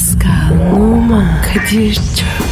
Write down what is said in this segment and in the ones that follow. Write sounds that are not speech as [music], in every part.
Pascal, Oman, Kadir çok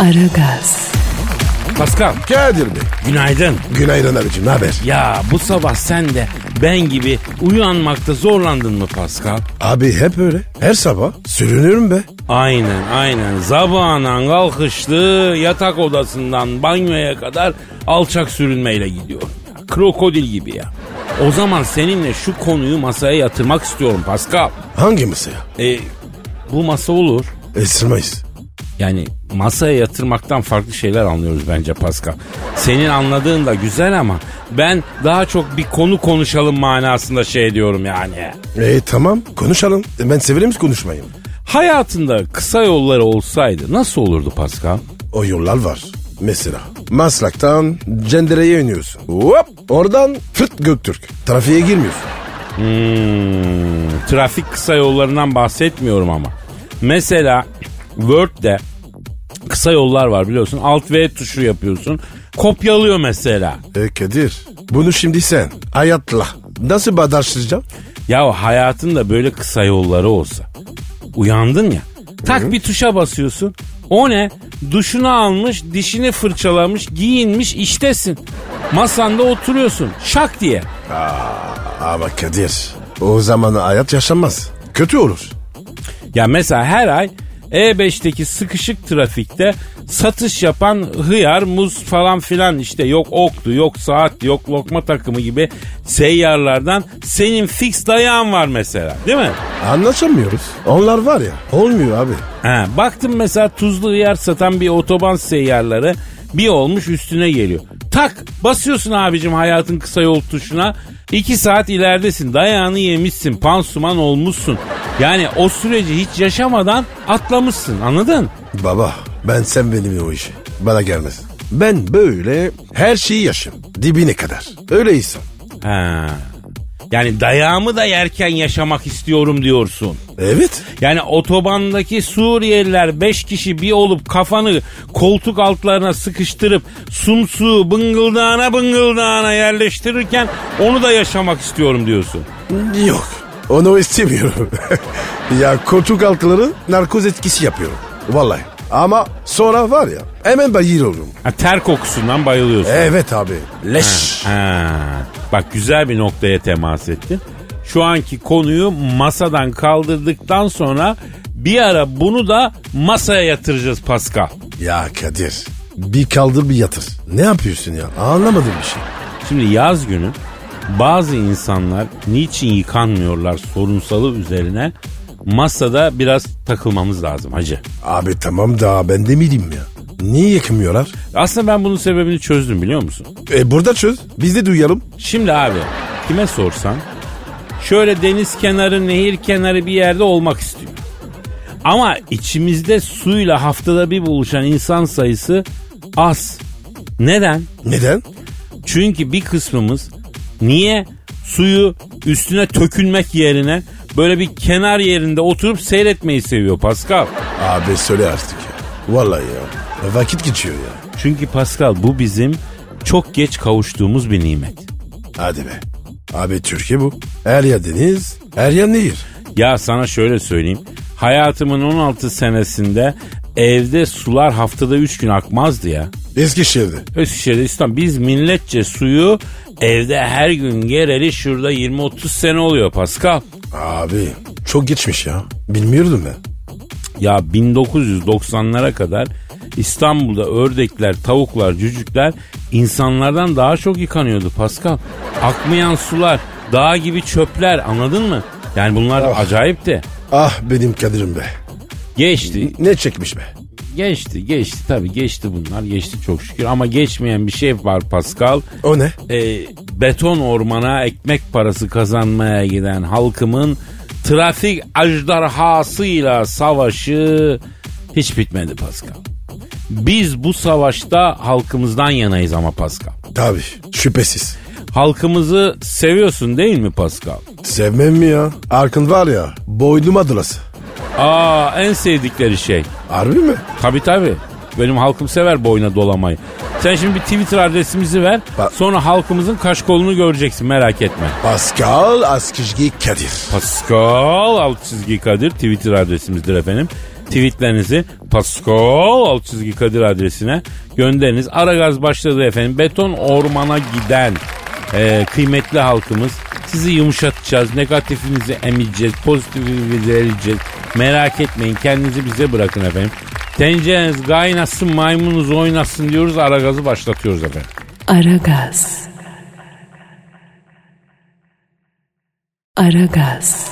Aragaz, Pascal Kadir Bey. günaydın. Günaydın abicim ne haber? Ya bu sabah sen de ben gibi uyanmakta zorlandın mı Pascal? Abi hep öyle. Her sabah sürünüyorum be. Aynen aynen. Zabağına kalkıştı yatak odasından banyoya kadar alçak sürünmeyle gidiyor. Ya, Krokodil gibi ya. O zaman seninle şu konuyu masaya yatırmak istiyorum Pascal. Hangi masaya? E, bu masa olur. Esirmeyiz. Yani masaya yatırmaktan farklı şeyler anlıyoruz bence Pascal. Senin anladığın da güzel ama ben daha çok bir konu konuşalım manasında şey diyorum yani. E tamam konuşalım. E, Ben severim konuşmayı. Hayatında kısa yolları olsaydı nasıl olurdu Pascal? O yollar var. Mesela Maslak'tan Cendere'ye iniyorsun. Hop oradan fırt Göktürk. Trafiğe girmiyorsun. Hmm, trafik kısa yollarından bahsetmiyorum ama. Mesela Word'de kısa yollar var biliyorsun. Alt V tuşu yapıyorsun. Kopyalıyor mesela. E Kadir bunu şimdi sen hayatla nasıl bağdaştıracaksın? Ya hayatında böyle kısa yolları olsa. Uyandın ya. Tak bir tuşa basıyorsun. O ne? Duşunu almış, dişini fırçalamış, giyinmiş, iştesin. Masanda oturuyorsun. Şak diye. Ama Kadir o zaman hayat yaşanmaz. Kötü olur. Ya mesela her ay E5'teki sıkışık trafikte satış yapan hıyar, muz falan filan işte yok oktu, yok saat, yok lokma takımı gibi seyyarlardan senin fix dayağın var mesela değil mi? Anlaşamıyoruz. Onlar var ya olmuyor abi. Ha, baktım mesela tuzlu hıyar satan bir otoban seyyarları bir olmuş üstüne geliyor. Tak basıyorsun abicim hayatın kısa yol tuşuna. İki saat ileridesin dayağını yemişsin pansuman olmuşsun. Yani o süreci hiç yaşamadan atlamışsın anladın? Baba ben sen benim o işi. Bana gelmez. Ben böyle her şeyi yaşım. Dibine kadar. Öyle insan. Ha. Yani dayağımı da yerken yaşamak istiyorum diyorsun. Evet. Yani otobandaki Suriyeliler 5 kişi bir olup kafanı koltuk altlarına sıkıştırıp sumsu bıngıldağına bıngıldağına yerleştirirken onu da yaşamak istiyorum diyorsun. Yok. Onu istemiyorum. [laughs] ya koltuk altları narkoz etkisi yapıyorum. Vallahi. Ama sonra var ya hemen bayılıyorum. Ha, ter kokusundan bayılıyorsun. Evet abi. Leş. Ha, bak güzel bir noktaya temas ettin. Şu anki konuyu masadan kaldırdıktan sonra bir ara bunu da masaya yatıracağız Pascal. Ya Kadir bir kaldır bir yatır. Ne yapıyorsun ya? Anlamadım bir şey. Şimdi yaz günü bazı insanlar niçin yıkanmıyorlar sorunsalı üzerine masada biraz takılmamız lazım hacı. Abi tamam da ben de miydim ya? Niye yakmıyorlar? Aslında ben bunun sebebini çözdüm biliyor musun? E burada çöz. Biz de duyalım. Şimdi abi kime sorsan şöyle deniz kenarı nehir kenarı bir yerde olmak istiyor. Ama içimizde suyla haftada bir buluşan insan sayısı az. Neden? Neden? Çünkü bir kısmımız niye suyu üstüne tökülmek yerine böyle bir kenar yerinde oturup seyretmeyi seviyor Pascal. Abi söyle artık ya. Vallahi ya. Vakit geçiyor ya. Çünkü Pascal bu bizim çok geç kavuştuğumuz bir nimet. Hadi be. Abi Türkiye bu. Her yer deniz, her yer nehir. Ya sana şöyle söyleyeyim. Hayatımın 16 senesinde evde sular haftada 3 gün akmazdı ya. Eskişehir'de. Eskişehir'de İstanbul. Biz milletçe suyu evde her gün gereli şurada 20-30 sene oluyor Pascal. Abi çok geçmiş ya. Bilmiyordum ben. Ya 1990'lara kadar İstanbul'da ördekler, tavuklar, cücükler insanlardan daha çok yıkanıyordu Pascal. Akmayan sular, dağ gibi çöpler anladın mı? Yani bunlar Oh. acayipti. Ah benim Kadir'im be. Geçti, Ne çekmiş be. geçti, geçti tabii geçti bunlar. Geçti çok şükür ama geçmeyen bir şey var Pascal. O ne? Ee, beton ormana ekmek parası kazanmaya giden halkımın trafik ajdarhasıyla savaşı hiç bitmedi Pascal. Biz bu savaşta halkımızdan yanayız ama Pascal. Tabii şüphesiz. Halkımızı seviyorsun değil mi Pascal? Sevmem mi ya? Arkın var ya boynuma dırası. Aa en sevdikleri şey. Harbi mi? Tabii tabii. Benim halkım sever boyuna dolamayı. Sen şimdi bir Twitter adresimizi ver. Bak. Sonra halkımızın kaş kolunu göreceksin merak etme. Pascal Askizgi Kadir. Pascal alt çizgi Kadir Twitter adresimizdir efendim. Tweetlerinizi Pascal alt çizgi Kadir adresine gönderiniz. Aragaz başladı efendim. Beton ormana giden e, kıymetli halkımız. Sizi yumuşatacağız. Negatifinizi emeceğiz. Pozitifinizi vereceğiz. Merak etmeyin. Kendinizi bize bırakın efendim. Tencereniz kaynasın maymununuz oynasın diyoruz. Aragaz'ı başlatıyoruz efendim. Aragaz. Aragaz.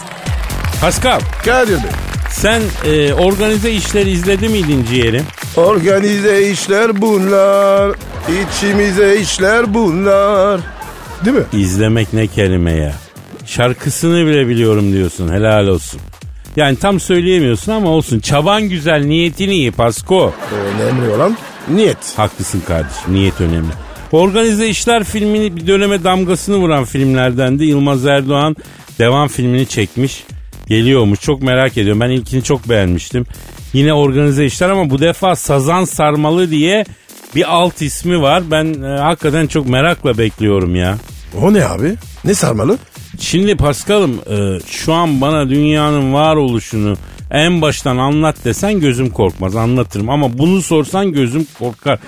Pascal Kadir Bey. Sen e, organize işleri izledi miydin ciğerim? Organize işler bunlar. İçimize işler bunlar. Değil mi? İzlemek ne kelime ya. Şarkısını bile biliyorum diyorsun helal olsun. Yani tam söyleyemiyorsun ama olsun. Çaban güzel niyetin iyi Pasko. Önemli olan niyet. Haklısın kardeşim niyet önemli. Organize İşler filmini bir döneme damgasını vuran filmlerden de Yılmaz Erdoğan devam filmini çekmiş. Geliyormuş çok merak ediyorum. Ben ilkini çok beğenmiştim. Yine organize işler ama bu defa Sazan Sarmalı diye bir alt ismi var. Ben e, hakikaten çok merakla bekliyorum ya. O ne abi? Ne sarmalı? Şimdi Paskal'ım e, şu an bana dünyanın varoluşunu en baştan anlat desen gözüm korkmaz anlatırım. Ama bunu sorsan gözüm korkar.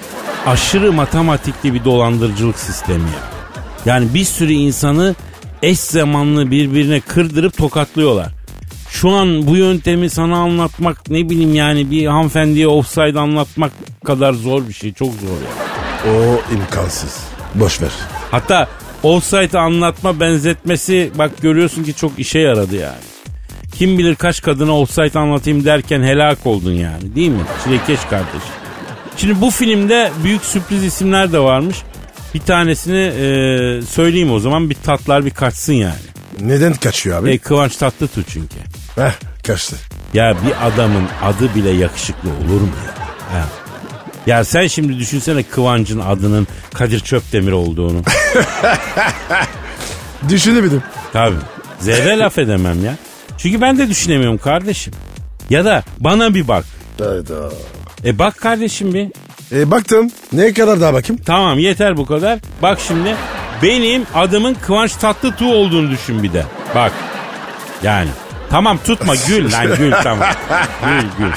Aşırı matematikli bir dolandırıcılık sistemi ya. Yani bir sürü insanı eş zamanlı birbirine kırdırıp tokatlıyorlar. Şu an bu yöntemi sana anlatmak ne bileyim yani bir hanımefendiye offside anlatmak kadar zor bir şey. Çok zor ya. O imkansız. Boş ver. Hatta offside anlatma benzetmesi bak görüyorsun ki çok işe yaradı yani. Kim bilir kaç kadına offside anlatayım derken helak oldun yani değil mi? Çilekeş kardeş. Şimdi bu filmde büyük sürpriz isimler de varmış. Bir tanesini e, söyleyeyim o zaman bir tatlar bir kaçsın yani. Neden kaçıyor abi? E, Kıvanç Tatlıtuğ çünkü. Heh kaçtı. Ya bir adamın adı bile yakışıklı olur mu ya? Ha. Ya sen şimdi düşünsene Kıvanç'ın adının Kadir Çöpdemir olduğunu. [laughs] Düşünemedim. Tabii. Zerre laf edemem ya. Çünkü ben de düşünemiyorum kardeşim. Ya da bana bir bak. Hayda. E bak kardeşim bir. E baktım. Ne kadar daha bakayım? Tamam yeter bu kadar. Bak şimdi benim adımın Kıvanç Tatlıtuğ olduğunu düşün bir de. Bak. Yani. Tamam tutma gül lan gül tamam. Gül gül.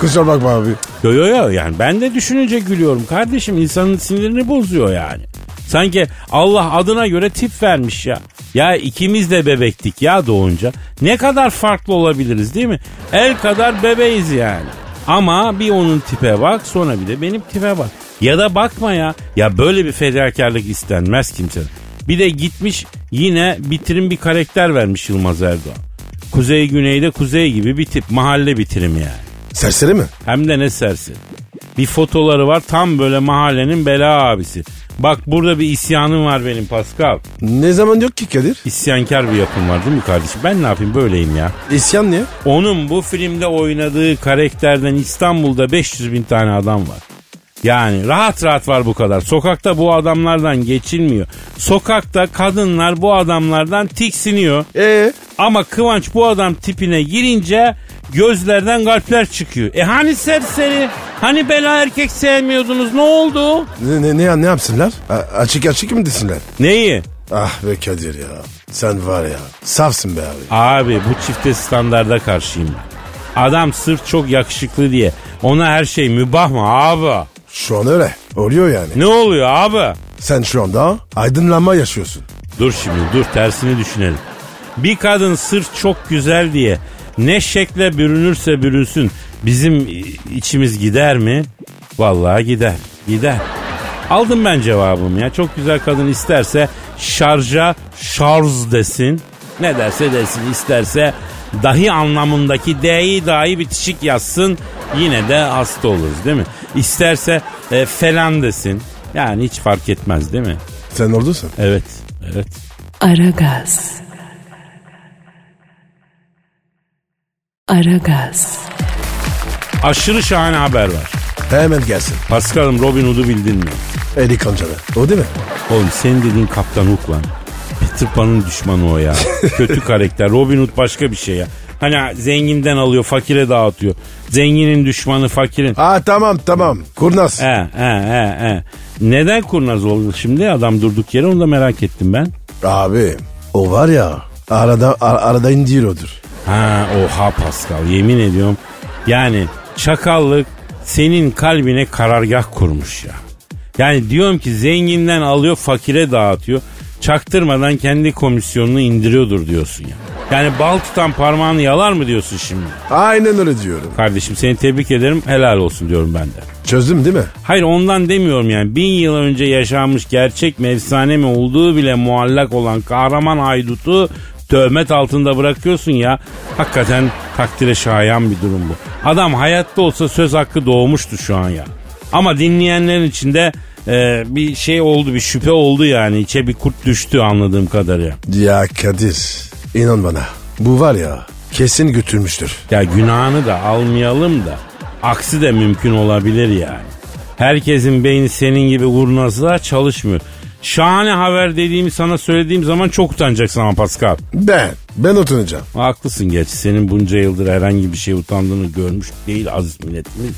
Kusura bakma abi. Yo yo yo yani ben de düşününce gülüyorum kardeşim insanın sinirini bozuyor yani. Sanki Allah adına göre tip vermiş ya. Ya ikimiz de bebektik ya doğunca. Ne kadar farklı olabiliriz değil mi? El kadar bebeğiz yani. Ama bir onun tipe bak sonra bir de benim tipe bak. Ya da bakma ya. Ya böyle bir fedakarlık istenmez kimse. Bir de gitmiş yine bitirim bir karakter vermiş Yılmaz Erdoğan. Kuzey güneyde kuzey gibi bir tip mahalle bitirim yani. Serseri mi? Hem de ne sersin. Bir fotoları var tam böyle mahallenin bela abisi. Bak burada bir isyanım var benim Pascal. Ne zaman yok ki Kadir? İsyankar bir yapım var değil mi kardeşim? Ben ne yapayım böyleyim ya. İsyan niye? Onun bu filmde oynadığı karakterden İstanbul'da 500 bin tane adam var. Yani rahat rahat var bu kadar. Sokakta bu adamlardan geçilmiyor. Sokakta kadınlar bu adamlardan tiksiniyor. Ee, Ama Kıvanç bu adam tipine girince gözlerden kalpler çıkıyor. E hani serseri? Hani bela erkek sevmiyordunuz ne oldu? ne, ne, ne, ne yapsınlar? A- açık açık mı desinler? Neyi? Ah be Kadir ya. Sen var ya. Safsın be abi. Abi bu çifte standarda karşıyım. Adam sırf çok yakışıklı diye ona her şey mübah mı abi? Şu an öyle. Oluyor yani. Ne oluyor abi? Sen şu anda aydınlanma yaşıyorsun. Dur şimdi dur tersini düşünelim. Bir kadın sırf çok güzel diye ne şekle bürünürse bürünsün bizim içimiz gider mi? Vallahi gider. Gider. Aldım ben cevabımı ya. Çok güzel kadın isterse şarja şarj desin. Ne derse desin isterse dahi anlamındaki D'yi dahi bitişik yazsın. Yine de hasta oluruz değil mi? İsterse e, falan desin. Yani hiç fark etmez değil mi? Sen oradasın. Evet. Evet. Aragaz. Aragaz, Aşırı şahane haber var. Hemen gelsin. Paskal'ım Robin Hood'u bildin mi? Eddie Kancalı. O değil mi? Oğlum senin dediğin Kaptan Hook lan. Peter Pan'ın düşmanı o ya. [laughs] Kötü karakter. Robin Hood başka bir şey ya. Hani zenginden alıyor fakire dağıtıyor. Zenginin düşmanı fakirin. Aa tamam tamam. Kurnaz. He he he he. Neden kurnaz oldu şimdi adam durduk yere onu da merak ettim ben. Abi o var ya arada ar- arada indiriyordur. Ha oha Pascal yemin ediyorum. Yani çakallık senin kalbine karargah kurmuş ya. Yani diyorum ki zenginden alıyor fakire dağıtıyor. Çaktırmadan kendi komisyonunu indiriyordur diyorsun ya. Yani bal tutan parmağını yalar mı diyorsun şimdi? Aynen öyle diyorum. Kardeşim seni tebrik ederim helal olsun diyorum ben de. Çözdüm değil mi? Hayır ondan demiyorum yani. Bin yıl önce yaşanmış gerçek mi efsane mi olduğu bile muallak olan kahraman haydutu töhmet altında bırakıyorsun ya. Hakikaten takdire şayan bir durum bu. Adam hayatta olsa söz hakkı doğmuştu şu an ya. Ama dinleyenlerin içinde e, bir şey oldu bir şüphe oldu yani. İçe bir kurt düştü anladığım kadarıyla. Ya Kadir inan bana bu var ya kesin götürmüştür. Ya günahını da almayalım da aksi de mümkün olabilir yani. Herkesin beyni senin gibi kurnazlığa çalışmıyor. Şahane haber dediğimi sana söylediğim zaman çok utanacaksın ama Pascal. Ben ben utanacağım. Haklısın gerçi senin bunca yıldır herhangi bir şey utandığını görmüş değil aziz milletimiz.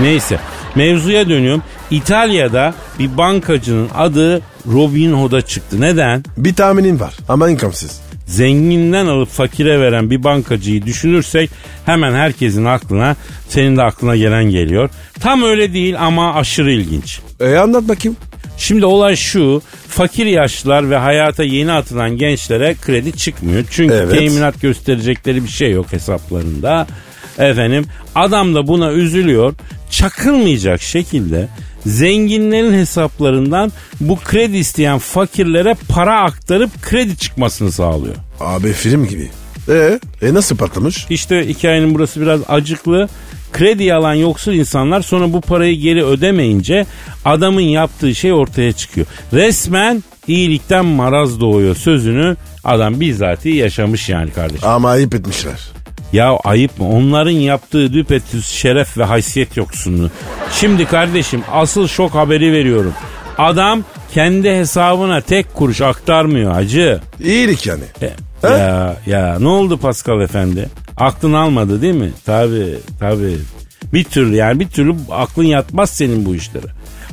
Neyse mevzuya dönüyorum. İtalya'da bir bankacının adı Robin Hood'a çıktı. Neden? Bir tahminim var ama imkansız. zenginden alıp fakire veren bir bankacıyı düşünürsek hemen herkesin aklına senin de aklına gelen geliyor. Tam öyle değil ama aşırı ilginç. E anlat bakayım. Şimdi olay şu fakir yaşlılar ve hayata yeni atılan gençlere kredi çıkmıyor. Çünkü Evet. teminat gösterecekleri bir şey yok hesaplarında. Efendim adam da buna üzülüyor. Çakılmayacak şekilde zenginlerin hesaplarından bu kredi isteyen fakirlere para aktarıp kredi çıkmasını sağlıyor. Abi film gibi. E, e nasıl patlamış? İşte hikayenin burası biraz acıklı. Kredi alan yoksul insanlar sonra bu parayı geri ödemeyince adamın yaptığı şey ortaya çıkıyor. Resmen iyilikten maraz doğuyor sözünü adam bizatihi yaşamış yani kardeşim. Ama ayıp etmişler. Ya ayıp mı? Onların yaptığı düpedüz şeref ve haysiyet yoksunluğu. Şimdi kardeşim asıl şok haberi veriyorum. Adam kendi hesabına tek kuruş aktarmıyor hacı. İyilik yani. E, Ya ya ne oldu Pascal efendi? Aklın almadı değil mi? Tabi tabi. Bir türlü yani bir türlü aklın yatmaz senin bu işlere.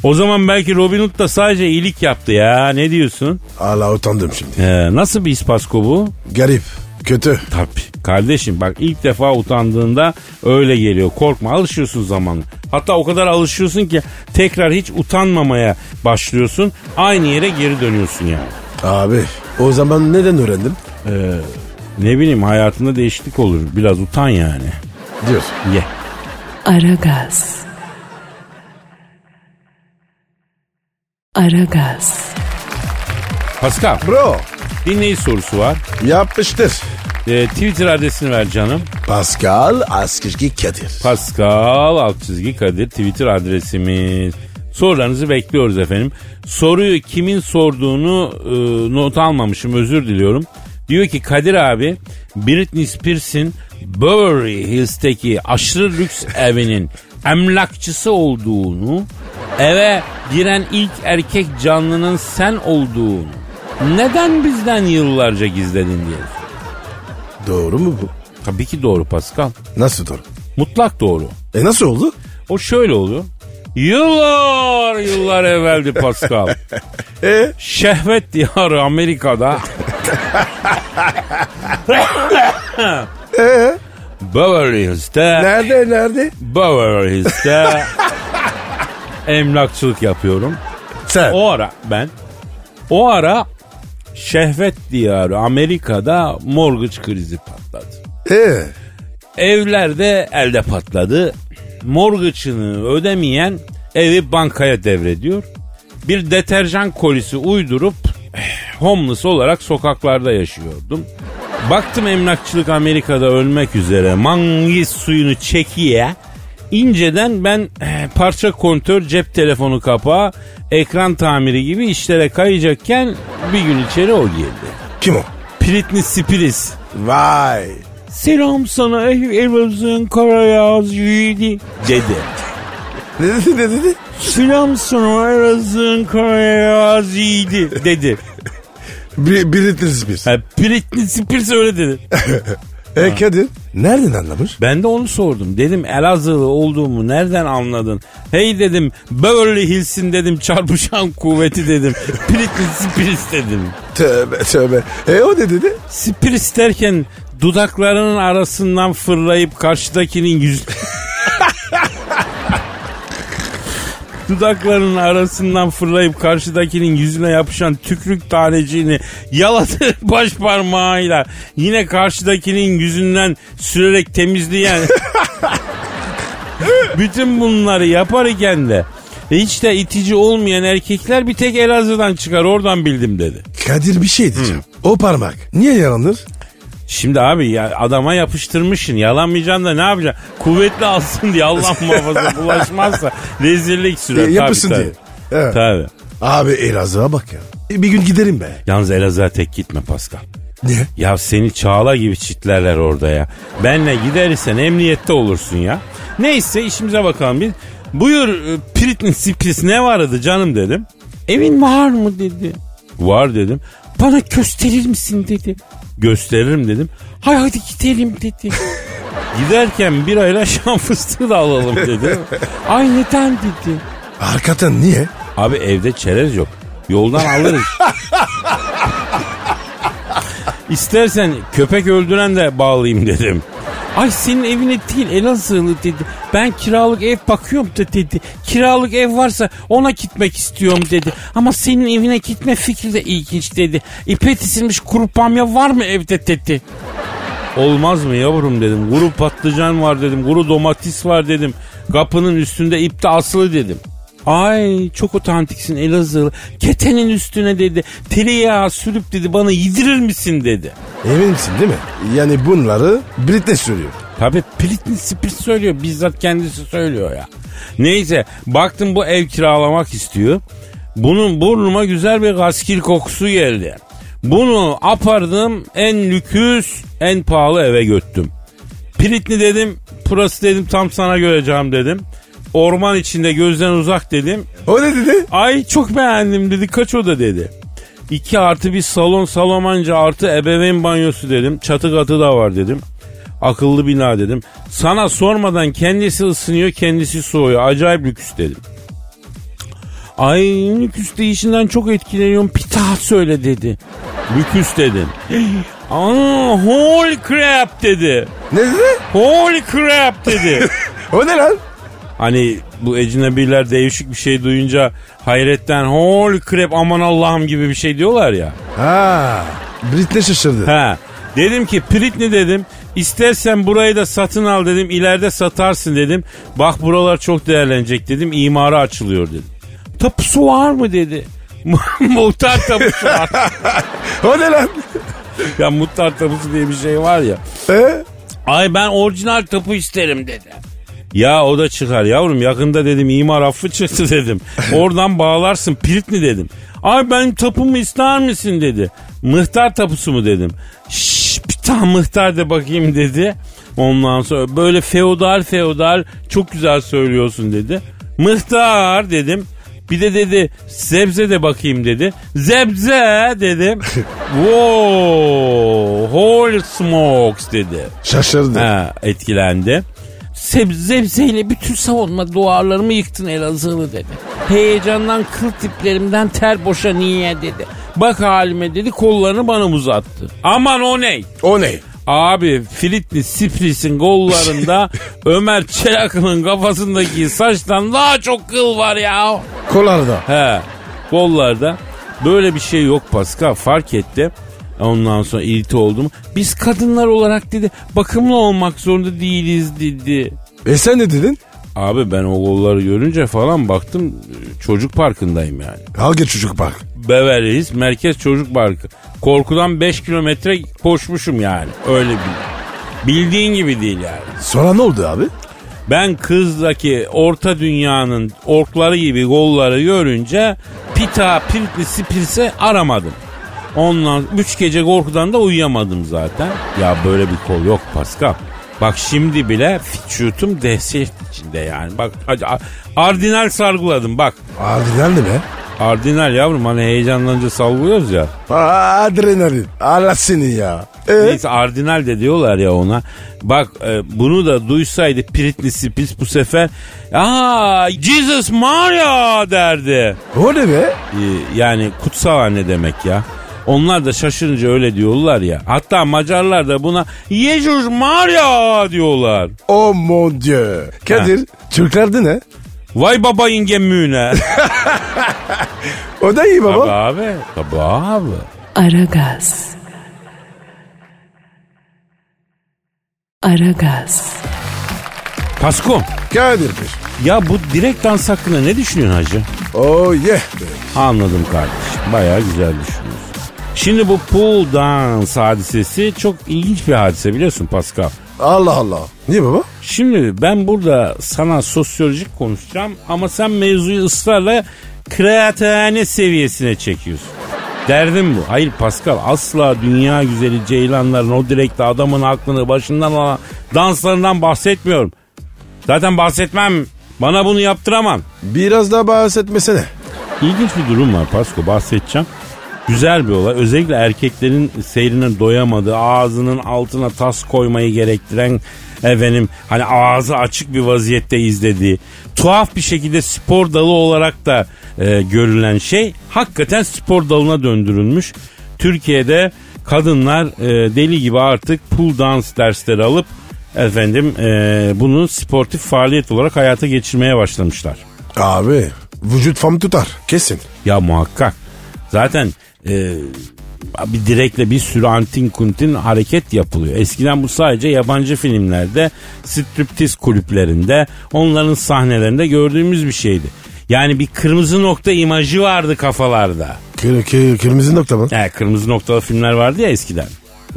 O zaman belki Robin Hood da sadece iyilik yaptı ya ne diyorsun? Allah utandım şimdi. Ee, nasıl bir ispasko bu? Garip. Kötü. Tabii. Kardeşim bak ilk defa utandığında öyle geliyor. Korkma alışıyorsun zamanla. Hatta o kadar alışıyorsun ki tekrar hiç utanmamaya başlıyorsun. Aynı yere geri dönüyorsun yani. Abi o zaman neden öğrendim? Ee, ne bileyim hayatında değişiklik olur. Biraz utan yani. Diyorsun. Ye. Aragaz. Aragaz. Pascal Bro dinleyici sorusu var. yapıştır. Ee, Twitter adresini ver canım. Pascal Askışki Kadir. Pascal alt çizgi Kadir Twitter adresimiz. Sorularınızı bekliyoruz efendim. Soruyu kimin sorduğunu e, not almamışım özür diliyorum. Diyor ki Kadir abi Britney Spears'in Beverly Hills'teki aşırı lüks evinin emlakçısı olduğunu, eve giren ilk erkek canlının sen olduğunu neden bizden yıllarca gizledin diye. Doğru mu bu? Tabii ki doğru Pascal. Nasıl doğru? Mutlak doğru. E nasıl oldu? O şöyle oluyor. Yıllar yıllar evveldi Pascal. [laughs] E Şehvet diyarı Amerika'da e Beverly Hills'te nerede nerede? Beverly Hills'te emlakçılık yapıyorum. Sen. O ara ben o ara şehvet diyarı Amerika'da mortgage krizi patladı. E Evlerde elde patladı. Mortgage'ını ödemeyen evi bankaya devrediyor. Bir deterjan kolisi uydurup eh, homeless olarak sokaklarda yaşıyordum. Baktım emlakçılık Amerika'da ölmek üzere. Mangis suyunu çekiye. İnceden ben eh, parça kontör, cep telefonu kapağı, ekran tamiri gibi işlere kayacakken bir gün içeri o girdi. kim o? Britney Spears. Vay. Selam sana ey Elazığ'ın karayaz yiğidi dedi. Ne dedi ne dedi? Selam sana Elazığ'ın karayaz yiğidi dedi. Bir, Britney Spears. Ha, Britney Spears öyle dedi. [laughs] E Kadir nereden anlamış? Ben de onu sordum. Dedim Elazığlı olduğumu nereden anladın? Hey dedim Beverly Hills'in dedim çarpışan kuvveti dedim. Britney Spears dedim. Tövbe tövbe. E o ne dedi? Spears derken dudaklarının arasından fırlayıp karşıdakinin yüz... [laughs] Dudaklarının arasından fırlayıp karşıdakinin yüzüne yapışan tükrük taneciğini yaladı [laughs] baş parmağıyla yine karşıdakinin yüzünden sürerek temizleyen [laughs] bütün bunları yapar iken de hiç de itici olmayan erkekler bir tek Elazığ'dan çıkar oradan bildim dedi. Kadir bir şey diyeceğim. O parmak niye yalanır? Şimdi abi ya adama yapıştırmışsın yalamayacaksın da ne yapacaksın? Kuvvetli alsın diye Allah [laughs] muhafaza bulaşmazsa rezillik sürer. E, tabii, yapışsın tabii. diye. Evet. Tabii. Abi Elazığ'a bak ya. E, bir gün giderim be. Yalnız Elazığ'a tek gitme Pascal. Niye? Ya seni çağla gibi çitlerler orada ya. Benle gidersen emniyette olursun ya. Neyse işimize bakalım biz. Buyur e, Britney Spears ne vardı canım dedim. Evin var mı dedi. Var dedim. Bana gösterir misin dedi. Gösteririm dedim. Hay hadi gidelim dedi. [laughs] Giderken bir ayla şan fıstığı da alalım dedi. Ay neden dedi. Hakikaten niye? Abi evde çerez yok. Yoldan alırız. [laughs] İstersen köpek öldüren de bağlayayım dedim. Ay senin evine değil Elazığlı dedi. Ben kiralık ev bakıyorum da dedi. Kiralık ev varsa ona gitmek istiyorum dedi. Ama senin evine gitme fikri de ilginç dedi. İpe dizilmiş kuru bamya var mı evde dedi. Olmaz mı yavrum dedim. Kuru patlıcan var dedim. Kuru domates var dedim. Kapının üstünde ipte asılı dedim. Ay çok otantiksin Elazığlı. Ketenin üstüne dedi. Tereyağı sürüp dedi bana yedirir misin dedi. Eminsin değil mi? Yani bunları Britney söylüyor. Tabii Britney Spears söylüyor. Bizzat kendisi söylüyor ya. Neyse baktım bu ev kiralamak istiyor. Bunun burnuma güzel bir gaskil kokusu geldi. Bunu apardım en lüküs en pahalı eve göttüm. Britney dedim burası dedim tam sana göreceğim dedim. Orman içinde gözden uzak dedim. O ne dedi? Ay çok beğendim dedi kaç oda dedi. İki artı bir salon salomanca artı ebeveyn banyosu dedim. Çatı katı da var dedim. Akıllı bina dedim. Sana sormadan kendisi ısınıyor kendisi soğuyor. Acayip lüküs dedim. Ay lüküs değişinden çok etkileniyorum. Daha söyle dedi. Lüküs dedim. Aa, holy crap dedi. Ne dedi? Holy crap dedi. [laughs] O ne lan? Hani bu ecnebiler değişik bir şey duyunca hayretten holy crap aman Allah'ım gibi bir şey diyorlar ya. Ha, Britney şaşırdı. Ha. Dedim ki Britney dedim istersen burayı da satın al dedim ileride satarsın dedim. Bak buralar çok değerlenecek dedim imara açılıyor dedim. Tapusu var mı dedi. [laughs] muhtar tapusu var. [laughs] O ne lan? ya muhtar tapusu diye bir şey var ya. E? Ay ben orijinal tapu isterim dedi. Ya o da çıkar yavrum yakında dedim imar affı çıktı dedim. Oradan bağlarsın Britney dedim. Ay ben tapumu ister misin dedi. Mıhtar tapusu mu dedim. Şşş bir tane mıhtar de bakayım dedi. Ondan sonra böyle feodal feodal çok güzel söylüyorsun dedi. Mıhtar dedim. Bir de dedi zebze de bakayım dedi. Zebze dedim. [laughs] Wow, holy smokes dedi. Şaşırdı. Ha, etkilendi. Sebze zebzeyle bütün savunma duvarlarımı yıktın Elazığlı dedi. Heyecandan kıl tiplerimden ter boşa niye dedi. Bak halime dedi kollarını bana uzattı. Aman o ne? O ne? Abi Filipli Sipris'in kollarında [laughs] Ömer Çelakı'nın kafasındaki saçtan daha çok kıl var ya. Kolarda. He kollarda böyle bir şey yok Pascal fark etti. Ondan sonra irite oldum. Biz kadınlar olarak dedi bakımlı olmak zorunda değiliz dedi. E sen ne dedin? Abi ben o kolları görünce falan baktım çocuk parkındayım yani. Hangi çocuk bak? Beverly Hills Merkez Çocuk Parkı. Korkudan 5 kilometre koşmuşum yani. Öyle bir. Bildiğin gibi değil yani. Sonra ne oldu abi? Ben kızdaki orta dünyanın orkları gibi golları görünce Pita Piritli Spirs'e aramadım. Ondan üç gece korkudan da uyuyamadım zaten. Ya böyle bir kol yok Pascal. Bak şimdi bile vücudum dehşet içinde yani. Bak ardinal sargıladım bak. Ardinal ne be? Ardinal yavrum hani heyecanlanınca salgılıyoruz ya. Adrenalin. Allah seni ya. Ee? Neyse ardinal de diyorlar ya ona. Bak e, bunu da duysaydı Britney Spears bu sefer aa Jesus Maria derdi. O ne be? E, yani kutsal ne demek ya. Onlar da şaşırınca öyle diyorlar ya. Hatta Macarlar da buna Jesus Maria diyorlar. Oh mon dieu. Kadir, Türklerde ne? Vay baba ingemüne. [laughs] O da iyi Tabii baba. abi. Tabii abi. Aragaz. Aragaz. Pasko. Kadir Bey. Ya bu direkt dans hakkında ne düşünüyorsun hacı? Oh yeah. Anladım kardeşim. Bayağı güzel düşünüyorsun. Şimdi bu pool dance hadisesi çok ilginç bir hadise biliyorsun Pascal. Allah Allah. Niye baba? Şimdi ben burada sana sosyolojik konuşacağım ama sen mevzuyu ısrarla kıraathane seviyesine çekiyorsun. Derdim bu. Hayır Pascal asla dünya güzeli ceylanların o direkte adamın aklını başından alan danslarından bahsetmiyorum. Zaten bahsetmem. Bana bunu yaptıramam. Biraz daha bahsetmesene. İlginç bir durum var Pasko bahsedeceğim. Güzel bir olay. Özellikle erkeklerin seyrine doyamadığı, ağzının altına tas koymayı gerektiren efendim hani ağzı açık bir vaziyette izlediği, tuhaf bir şekilde spor dalı olarak da e, görülen şey hakikaten spor dalına döndürülmüş. Türkiye'de kadınlar e, deli gibi artık pool dance dersleri alıp efendim e, bunu sportif faaliyet olarak hayata geçirmeye başlamışlar. Abi vücut form tutar kesin. Ya muhakkak. Zaten e, bir direkle bir sürü antin kuntin hareket yapılıyor. Eskiden bu sadece yabancı filmlerde, striptiz kulüplerinde, onların sahnelerinde gördüğümüz bir şeydi. Yani bir kırmızı nokta imajı vardı kafalarda. Kır, kır, kırmızı nokta mı? Yani kırmızı noktalı filmler vardı ya eskiden.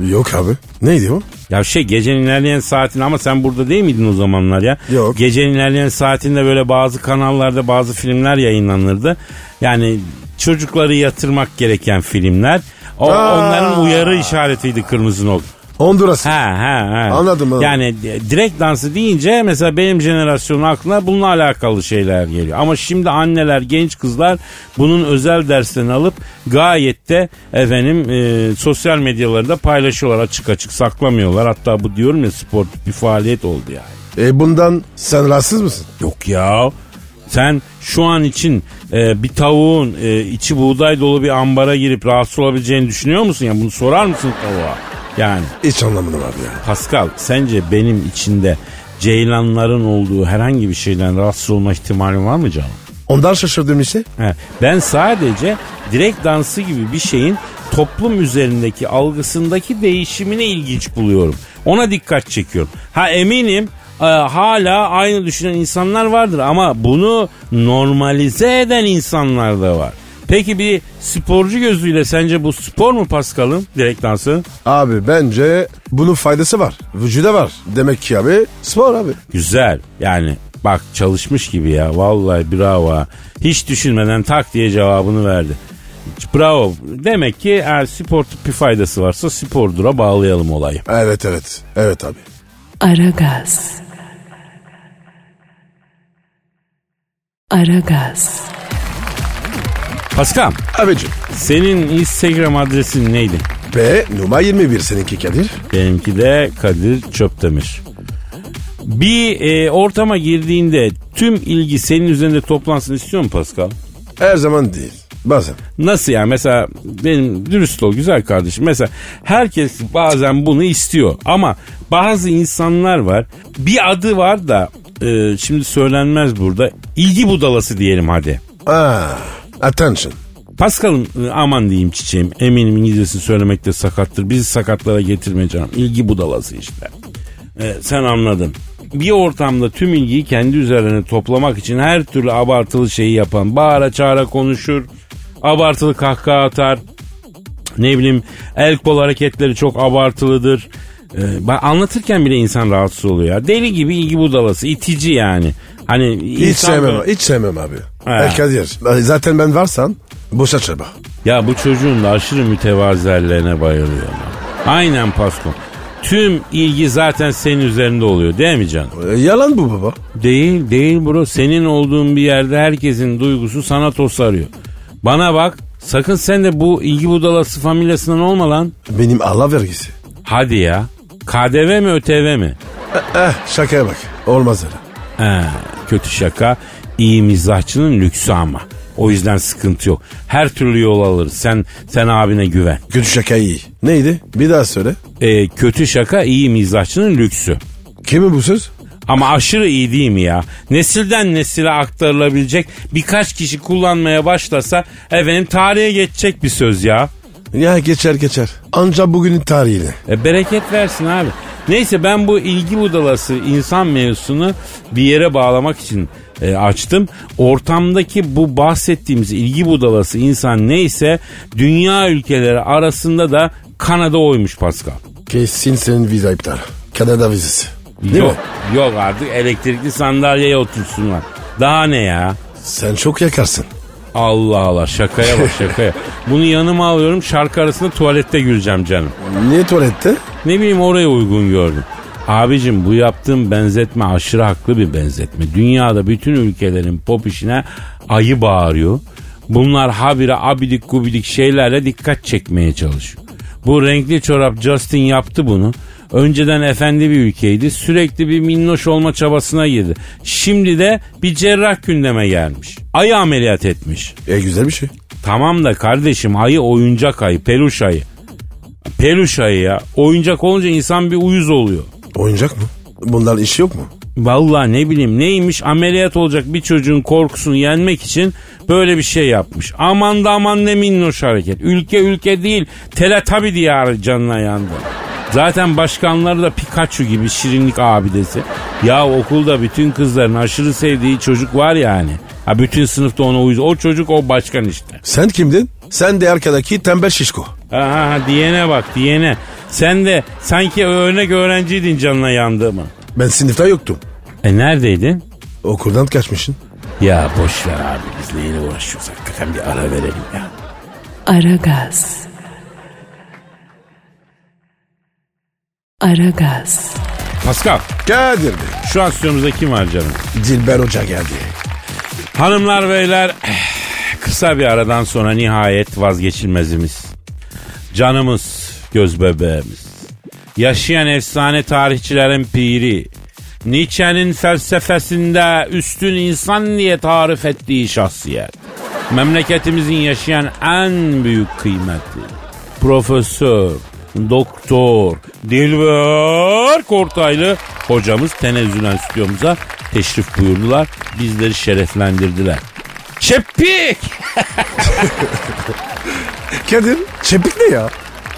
Yok abi. Neydi o? Ya şey gecenin ilerleyen saatinde ama sen burada değil miydin o zamanlar ya? Yok. Gecenin ilerleyen saatinde böyle bazı kanallarda bazı filmler yayınlanırdı. Yani çocukları yatırmak gereken filmler. O, Aa. onların uyarı işaretiydi kırmızı nokta. Honduras. Ha ha ha. Anladım, anladım. Yani e, direkt dansı deyince mesela benim jenerasyonun aklına bununla alakalı şeyler geliyor. Ama şimdi anneler, genç kızlar bunun özel derslerini alıp gayet de efendim e, sosyal medyalarında paylaşıyorlar açık açık saklamıyorlar. Hatta bu diyorum ya sportif bir faaliyet oldu yani. E bundan sen rahatsız mısın? Yok ya. Sen şu an için e, bir tavuğun e, içi buğday dolu bir ambara girip rahatsız olabileceğini düşünüyor musun? Yani bunu sorar mısın tavuğa? Yani Hiç anlamadım abi ya. Pascal sence benim içinde ceylanların olduğu herhangi bir şeyden rahatsız olma ihtimalim var mı canım? Ondan şaşırdığım işte. He, ben sadece direkt dansı gibi bir şeyin toplum üzerindeki algısındaki değişimine ilginç buluyorum. Ona dikkat çekiyorum. Ha eminim e, hala aynı düşünen insanlar vardır ama bunu normalize eden insanlar da var. Peki bir sporcu gözüyle sence bu spor mu Pascal'ın direkt dansı? Abi bence bunun faydası var. Vücuda var. Demek ki abi spor abi. Güzel yani bak çalışmış gibi ya vallahi bravo. Hiç düşünmeden tak diye cevabını verdi. Bravo. Demek ki eğer sportif bir faydası varsa spordura bağlayalım olayı. Evet evet. Evet abi. Aragaz. Aragaz. Pascal Abicim. senin Instagram adresin neydi? B numara 21 seninki Kadir. Benimki de Kadir Çöptemir. Bir e, ortama girdiğinde tüm ilgi senin üzerinde toplansın istiyor musun Pascal? Her zaman değil. Bazen. Nasıl yani mesela benim dürüst ol güzel kardeşim. Mesela herkes bazen bunu istiyor ama bazı insanlar var bir adı var da e, şimdi söylenmez burada ilgi budalası diyelim hadi. Aa, attention. Pascal'ım e, aman diyeyim çiçeğim eminim İngilizcesini söylemekte sakattır. Bizi sakatlara getirme canım. İlgi budalası işte. E, sen anladın. Bir ortamda tüm ilgiyi kendi üzerine toplamak için her türlü abartılı şeyi yapan bağıra çağıra konuşur. Abartılı kahkaha atar. Ne bileyim el kol hareketleri çok abartılıdır. Ee, anlatırken bile insan rahatsız oluyor ya. Deli gibi ilgi budalası, itici yani. Hani Hiç sevmem. böyle- Hiç sevmem abi. Ha. Kadir. Zaten ben varsan boşa çaba. Ya bu çocuğun da aşırı mütevazılarına bayılıyorum. Aynen Pasko. Tüm ilgi zaten senin üzerinde oluyor değil mi canım? E, yalan bu baba. Değil değil bro. Senin olduğun bir yerde herkesin duygusu sana tosarıyor. Bana bak sakın sen de bu ilgi budalası familyasından olma lan. Benim Allah vergisi. Hadi ya. KDV mi ÖTV mi? Eh şakaya bak. Olmaz öyle. He, kötü şaka iyi mizahçının lüksü ama. O yüzden sıkıntı yok. Her türlü yol alır. Sen sen abine güven. Kötü şaka iyi. Neydi? Bir daha söyle. Ee, kötü şaka iyi mizahçının lüksü. Kimi bu söz? Ama aşırı iyi değil mi ya? Nesilden nesile aktarılabilecek birkaç kişi kullanmaya başlasa efendim tarihe geçecek bir söz ya. Ya geçer geçer. Anca bugünün tarihine. E, bereket versin abi. Neyse ben bu ilgi budalası insan mevzusunu bir yere bağlamak için e, açtım. Ortamdaki bu bahsettiğimiz ilgi budalası insan neyse dünya ülkeleri arasında da Kanada oymuş Pascal. Kesin senin vize iptal. Kanada vizesi. Değil yok, mi? yok artık elektrikli sandalyeye otursunlar. Daha ne ya? Sen çok yakarsın. Allah Allah şakaya bak [laughs] şakaya. Bunu yanıma alıyorum şarkı arasında tuvalette güleceğim canım. Niye tuvalette? Ne bileyim oraya uygun gördüm. Abicim bu yaptığım benzetme aşırı haklı bir benzetme. Dünyada bütün ülkelerin pop işine ayı bağırıyor. Bunlar habire abidik gubidik şeylerle dikkat çekmeye çalışıyor. Bu renkli çorap Justin yaptı bunu. Önceden efendi bir ülkeydi. Sürekli bir minnoş olma çabasına girdi. Şimdi de bir cerrah gündeme gelmiş. Ayı ameliyat etmiş. E güzel bir şey. Tamam da kardeşim ayı oyuncak ayı, peluş ayı. Peluş ayı ya. Oyuncak olunca insan bir uyuz oluyor. Oyuncak mı? Bunların işi yok mu? Vallahi ne bileyim neymiş ameliyat olacak bir çocuğun korkusunu yenmek için böyle bir şey yapmış. Aman da aman ne minnoş hareket. Ülke ülke değil teletabi diyarı canına yandı. Zaten başkanları da Pikachu gibi şirinlik abidesi. Ya okulda bütün kızların aşırı sevdiği çocuk var yani. Ha bütün sınıfta ona uyuz. O çocuk o başkan işte. Sen kimdin? Sen de arkadaki tembel şişko. Aha diyene bak diyene. Sen de sanki örnek öğrenciydin canına yandığımı. Ben sınıfta yoktum. E neredeydin? Okuldan kaçmışsın. Ya boş ver abi biz neyle uğraşıyoruz hakikaten bir ara verelim ya. Aragaz. Aragaz. Pascal Kadir Bey. şu an stüdyomuzda kim var canım? Dilber Hoca geldi. Hanımlar beyler [sighs] kısa bir aradan sonra nihayet vazgeçilmezimiz. Canımız, göz bebeğimiz. Yaşayan efsane tarihçilerin piri. Nietzsche'nin felsefesinde üstün insan diye tarif ettiği şahsiyet. Memleketimizin yaşayan en büyük kıymeti. Profesör, doktor, Dilber Kortaylı hocamız tenezzülen stüdyomuza teşrif buyurdular. Bizleri şereflendirdiler. Çepik! [laughs] Kadir çepik ne ya?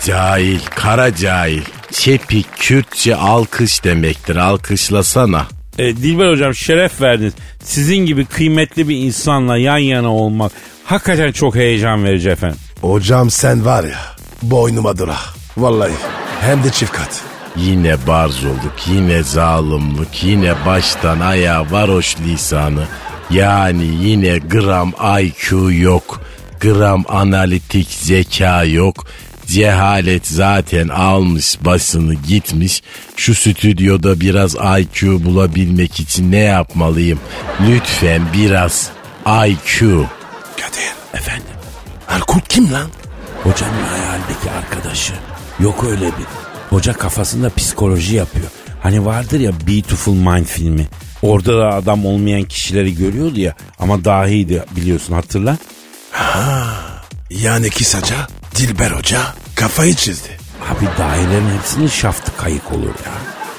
Cahil, kara cahil. Çepik Kürtçe alkış demektir. Alkışlasana. E, Dilber hocam şeref verdiniz. Sizin gibi kıymetli bir insanla yan yana olmak hakikaten çok heyecan verici efendim. Hocam sen var ya boynuma dura. Vallahi hem de çift kat. Yine barzoluk, yine zalimlik, yine baştan ayağa varoş lisanı. Yani yine gram IQ yok, gram analitik zeka yok. Cehalet zaten almış basını gitmiş. Şu stüdyoda biraz IQ bulabilmek için ne yapmalıyım? Lütfen biraz IQ. Kadir. Efendim Erkut kim lan? hocanın hayalindeki arkadaşı. Yok öyle bir. Hoca kafasında psikoloji yapıyor. Hani vardır ya Beautiful Mind filmi. Orada da adam olmayan kişileri görüyordu ya ama dahiydi biliyorsun hatırla. Yani kısaca Dilber Hoca kafayı çizdi. Abi dairelerin hepsinin şaftı kayık olur ya.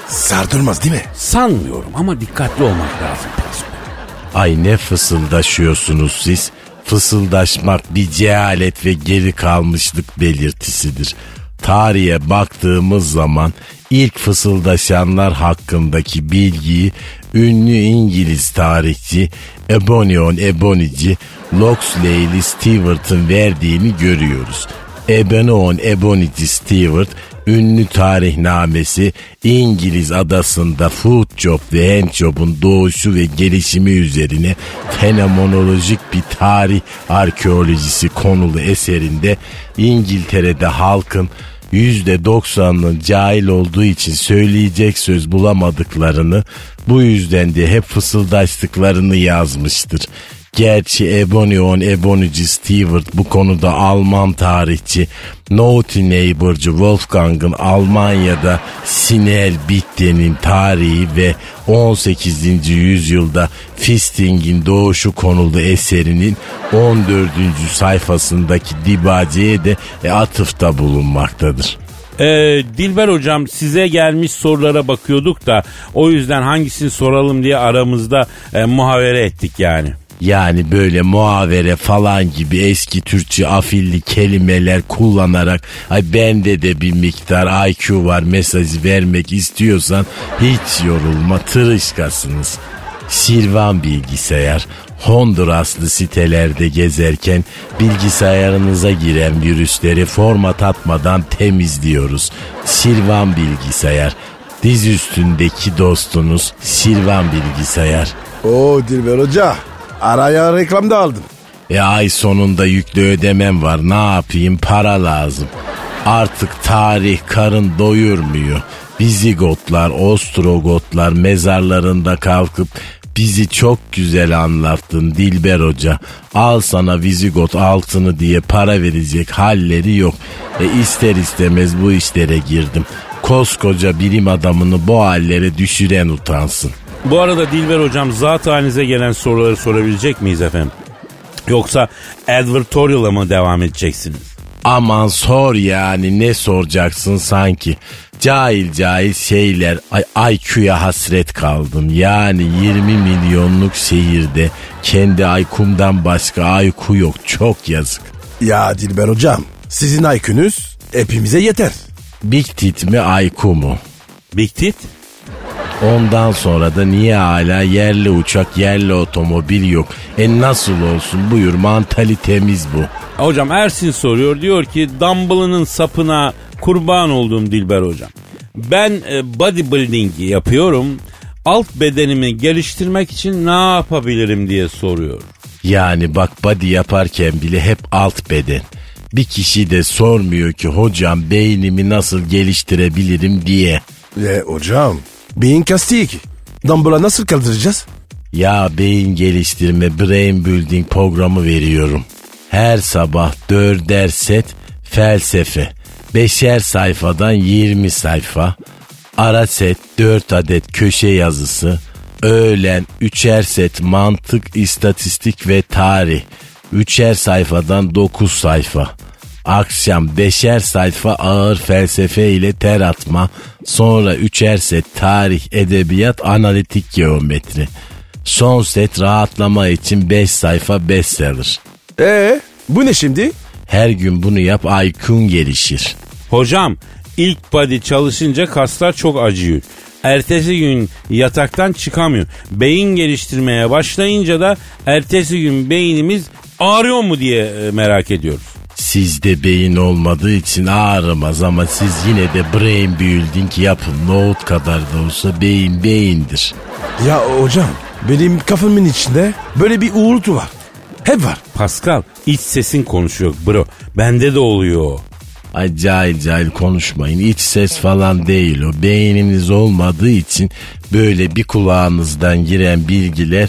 Sardırmaz değil mi? Sanmıyorum ama dikkatli olmak lazım Pasko. Ay ne fısıldaşıyorsunuz siz? Fısıldaşmak bir cehalet ve geri kalmışlık belirtisidir. Tarihe baktığımız zaman ilk fısıldaşanlar hakkındaki bilgiyi ünlü İngiliz tarihçi Ebonion Ebonici Loxley Stewart'ın verdiğini görüyoruz. Ebenon Ebonity Stewart ünlü tarihnamesi İngiliz adasında food job ve hand job'un doğuşu ve gelişimi üzerine fenomenolojik bir tarih arkeolojisi konulu eserinde İngiltere'de halkın %90'ının cahil olduğu için söyleyecek söz bulamadıklarını bu yüzden de hep fısıldaştıklarını yazmıştır. Gerçi Ebonion Ebonici Stewart bu konuda Alman tarihçi Naughty Neighbor'cı Wolfgang'ın Almanya'da Sinel Bitte'nin tarihi ve 18. yüzyılda Fisting'in doğuşu konulu eserinin 14. sayfasındaki dibaceye de e, atıfta bulunmaktadır. Ee, Dilber hocam size gelmiş sorulara bakıyorduk da o yüzden hangisini soralım diye aramızda e, muhavere ettik yani. Yani böyle muhavere falan gibi eski Türkçe afilli kelimeler kullanarak ay bende de bir miktar IQ var mesajı vermek istiyorsan hiç yorulma tırışkasınız. Silvan bilgisayar Honduraslı sitelerde gezerken bilgisayarınıza giren virüsleri format atmadan temizliyoruz. Silvan bilgisayar diz üstündeki dostunuz Silvan bilgisayar. Oo Dilber Hoca. Araya reklam da aldım. E ay sonunda yüklü ödemem var ne yapayım para lazım. Artık tarih karın doyurmuyor. Bizigotlar, Ostrogotlar mezarlarında kalkıp bizi çok güzel anlattın Dilber Hoca. Al sana Vizigot altını diye para verecek halleri yok. E ister istemez bu işlere girdim. Koskoca bilim adamını bu hallere düşüren utansın. Bu arada Dilber hocam zat halinize gelen soruları sorabilecek miyiz efendim? Yoksa advertorial'a mı devam edeceksiniz? Aman sor yani ne soracaksın sanki. Cahil cahil şeyler ay IQ'ya hasret kaldım. Yani 20 milyonluk şehirde kendi IQ'mdan başka IQ yok çok yazık. Ya Dilber Hocam sizin IQ'nüz hepimize yeter. Big Tit mi IQ mu? Big Tit? Ondan sonra da niye hala yerli uçak yerli otomobil yok? E nasıl olsun buyur mantalitemiz bu. Hocam Ersin soruyor diyor ki Dumble'ının sapına kurban olduğum Dilber hocam. Ben e, bodybuilding yapıyorum. Alt bedenimi geliştirmek için ne yapabilirim diye soruyor. Yani bak body yaparken bile hep alt beden. Bir kişi de sormuyor ki hocam beynimi nasıl geliştirebilirim diye. E hocam beyin kastı ki. Dumbbell'a nasıl kaldıracağız? Ya beyin geliştirme brain building programı veriyorum. Her sabah dörder set felsefe. Beşer sayfadan 20 sayfa. Ara set 4 adet köşe yazısı. Öğlen üçer set mantık, istatistik ve tarih. Üçer sayfadan 9 sayfa. Akşam beşer sayfa ağır felsefe ile ter atma. Sonra üçer set tarih, edebiyat, analitik geometri. Son set rahatlama için 5 sayfa bestseller. Ee bu ne şimdi? Her gün bunu yap IQ'un gelişir. Hocam ilk body çalışınca kaslar çok acıyor. Ertesi gün yataktan çıkamıyor. Beyin geliştirmeye başlayınca da ertesi gün beynimiz ağrıyor mu diye e, merak ediyoruz. Sizde beyin olmadığı için ağrımaz ama siz yine de brain building yapın. Nohut kadar da olsa beyin beyindir. Ya hocam benim kafamın içinde böyle bir uğultu var. Hep var. Pascal iç sesin konuşuyor bro. Bende de oluyor. Ay cahil cahil konuşmayın. İç ses falan değil o. Beyniniz olmadığı için böyle bir kulağınızdan giren bilgiler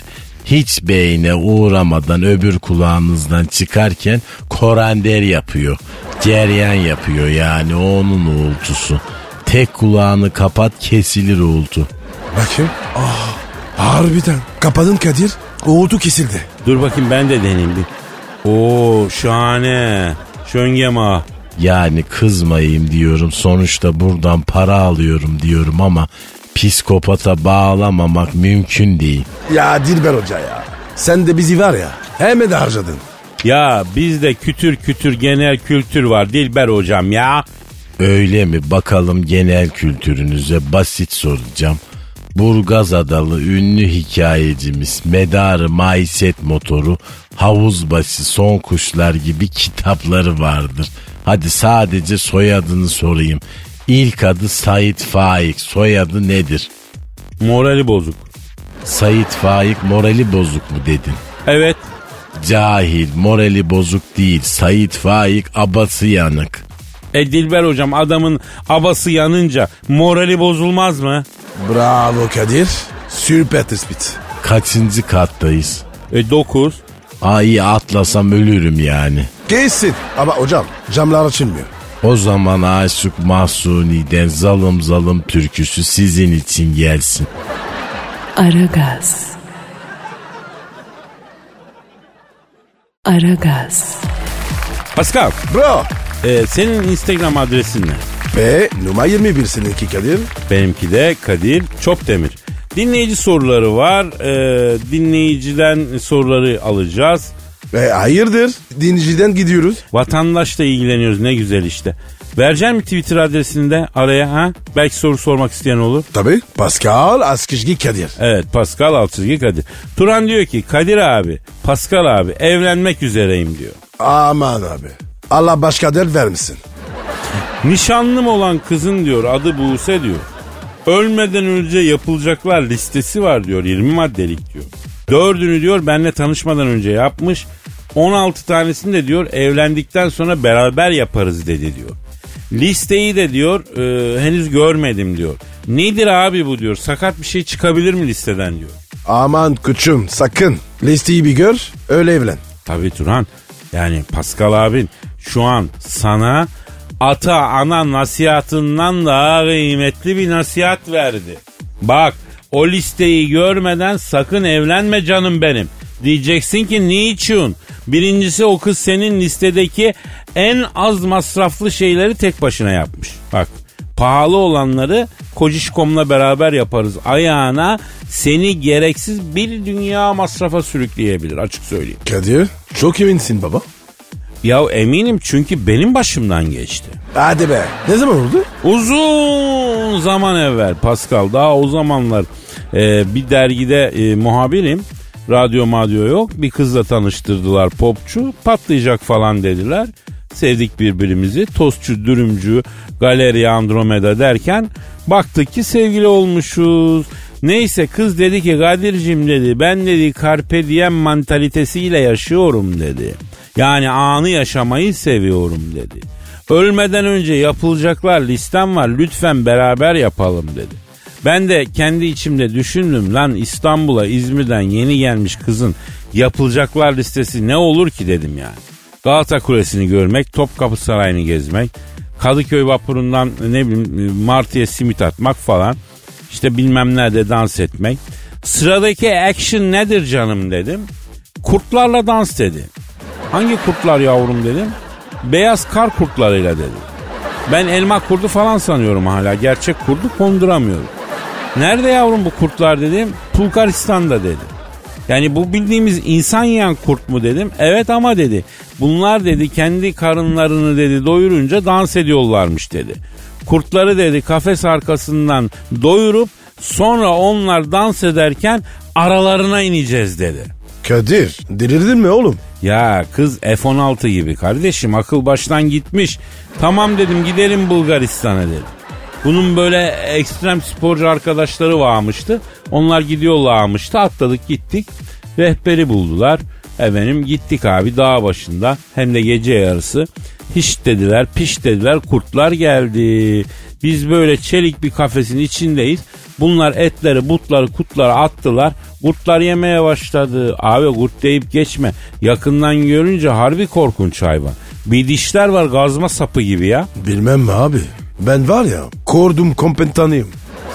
hiç beyne uğramadan öbür kulağınızdan çıkarken korender yapıyor. Ceryan yapıyor yani onun uğultusu. Tek kulağını kapat kesilir uğultu. Bakayım. Ah, harbiden. Kapadın Kadir. Uğultu kesildi. Dur bakayım ben de deneyeyim bir. Oo şahane. Şöngema. Yani kızmayayım diyorum sonuçta buradan para alıyorum diyorum ama psikopata bağlamamak mümkün değil. Ya Dilber Hoca ya. Sen de bizi var ya hemen de harcadın. Ya bizde kütür kütür genel kültür var Dilber hocam ya. Öyle mi? Bakalım genel kültürünüze basit soracağım. Burgaz Adalı ünlü hikayecimiz Medarı Maiset Motoru Havuzbaşı Son Kuşlar gibi kitapları vardır. Hadi sadece soyadını sorayım. İlk adı Sait Faik. Soyadı nedir? Morali bozuk. Sait Faik morali bozuk mu dedin? Evet. Cahil, morali bozuk değil. Sait Faik abası yanık. E Dilber hocam adamın abası yanınca morali bozulmaz mı? Bravo Kadir. Süper tespit. Kaçıncı kattayız? E 9. Ay atlasam ölürüm yani. Kesin. Ama hocam camlar açılmıyor. O zaman Aşık Mahsuni'den zalım zalım türküsü sizin için gelsin. Aragaz. Aragaz. Pascal Bro. e, senin Instagram adresin ne? Ve numara 21 seninki Kadir. Benimki de Kadir Çopdemir. Dinleyici soruları var. E, dinleyiciden soruları alacağız. E, hayırdır? Dinleyiciden gidiyoruz. Vatandaşla ilgileniyoruz ne güzel işte. Vereceksin mi Twitter adresini de araya ha? Belki soru sormak isteyen olur. Tabii. Pascal Askışgi Kadir. Evet Pascal Altçizgi Kadir. Turan diyor ki Kadir abi, Pascal abi evlenmek üzereyim diyor. Aman abi. Allah başka dert vermesin. Nişanlım olan kızın diyor adı Buse diyor. Ölmeden önce yapılacaklar listesi var diyor 20 maddelik diyor. Dördünü diyor benle tanışmadan önce yapmış. 16 tanesini de diyor evlendikten sonra beraber yaparız dedi diyor. Listeyi de diyor e, henüz görmedim diyor. Nedir abi bu diyor sakat bir şey çıkabilir mi listeden diyor. Aman kuçum sakın. Listeyi bir gör öyle evlen. Tabii Turan. Yani Pascal abin şu an sana ata ana nasihatından daha kıymetli bir nasihat verdi. Bak o listeyi görmeden sakın evlenme canım benim. Diyeceksin ki niçin? Birincisi o kız senin listedeki en az masraflı şeyleri tek başına yapmış. Bak pahalı olanları Kocişkom'la beraber yaparız. Ayağına seni gereksiz bir dünya masrafa sürükleyebilir açık söyleyeyim. Kadir çok eminsin baba. Ya eminim çünkü benim başımdan geçti. Hadi be. Ne zaman oldu? Uzun zaman evvel Pascal daha o zamanlar e, bir dergide e, muhabirim. Radyo madyo yok. Bir kızla tanıştırdılar popçu. Patlayacak falan dediler. Sevdik birbirimizi. Tostçu, dürümcü, galeri, Andromeda derken baktık ki sevgili olmuşuz. Neyse kız dedi ki Kadir'cim dedi ben dedi carpe diem mantalitesiyle yaşıyorum dedi. Yani anı yaşamayı seviyorum dedi. Ölmeden önce yapılacaklar listem var lütfen beraber yapalım dedi. Ben de kendi içimde düşündüm lan İstanbul'a İzmir'den yeni gelmiş kızın yapılacaklar listesi ne olur ki dedim yani. Galata Kulesi'ni görmek, Topkapı Sarayı'nı gezmek, Kadıköy vapurundan ne bileyim Martı'ya simit atmak falan. İşte bilmem nerede dans etmek. Sıradaki action nedir canım dedim. Kurtlarla dans dedi. Hangi kurtlar yavrum dedim. Beyaz kar kurtlarıyla dedi. Ben elma kurdu falan sanıyorum hala. Gerçek kurdu konduramıyorum. Nerede yavrum bu kurtlar dedim. Bulgaristan'da dedi. Yani bu bildiğimiz insan yiyen kurt mu dedim. Evet ama dedi. Bunlar dedi kendi karınlarını dedi doyurunca dans ediyorlarmış dedi. Kurtları dedi kafes arkasından doyurup sonra onlar dans ederken aralarına ineceğiz dedi. Kadir delirdin mi oğlum? Ya kız F-16 gibi kardeşim akıl baştan gitmiş. Tamam dedim gidelim Bulgaristan'a dedim. Bunun böyle ekstrem sporcu arkadaşları varmıştı. Onlar gidiyorlarmıştı. Atladık gittik. Rehberi buldular. Efendim gittik abi dağ başında hem de gece yarısı. Hiç dediler piş dediler kurtlar geldi. Biz böyle çelik bir kafesin içindeyiz. Bunlar etleri butları kutları attılar. Kurtlar yemeye başladı. Abi kurt deyip geçme. Yakından görünce harbi korkunç hayvan. Bir dişler var gazma sapı gibi ya. Bilmem mi abi? Ben var ya kordum kompetanıyım.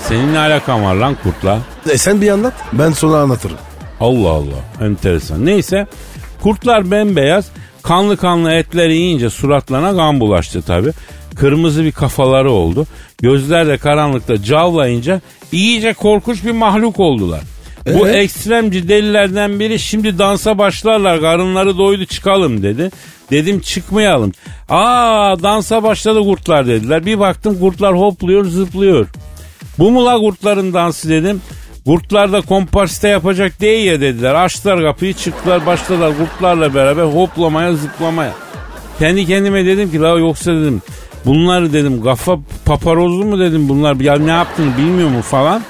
Senin ne alakan var lan kurtla? E sen bir anlat ben sonra anlatırım. Allah Allah enteresan. Neyse kurtlar bembeyaz kanlı kanlı etleri yiyince suratlarına kan bulaştı tabi. Kırmızı bir kafaları oldu. Gözler de karanlıkta cavlayınca iyice korkunç bir mahluk oldular. Bu Ee? ekstremci delilerden biri şimdi dansa başlarlar karınları doydu çıkalım dedi. Dedim çıkmayalım. Aa dansa başladı kurtlar dediler. Bir baktım kurtlar hopluyor zıplıyor. Bu mu la kurtların dansı dedim. Kurtlar da komparste yapacak değil ya dediler. Açtılar kapıyı çıktılar başladılar kurtlarla beraber hoplamaya zıplamaya. Kendi kendime dedim ki la yoksa dedim bunlar dedim kafa paparozlu mu dedim bunlar ya ne yaptığını bilmiyor mu falan.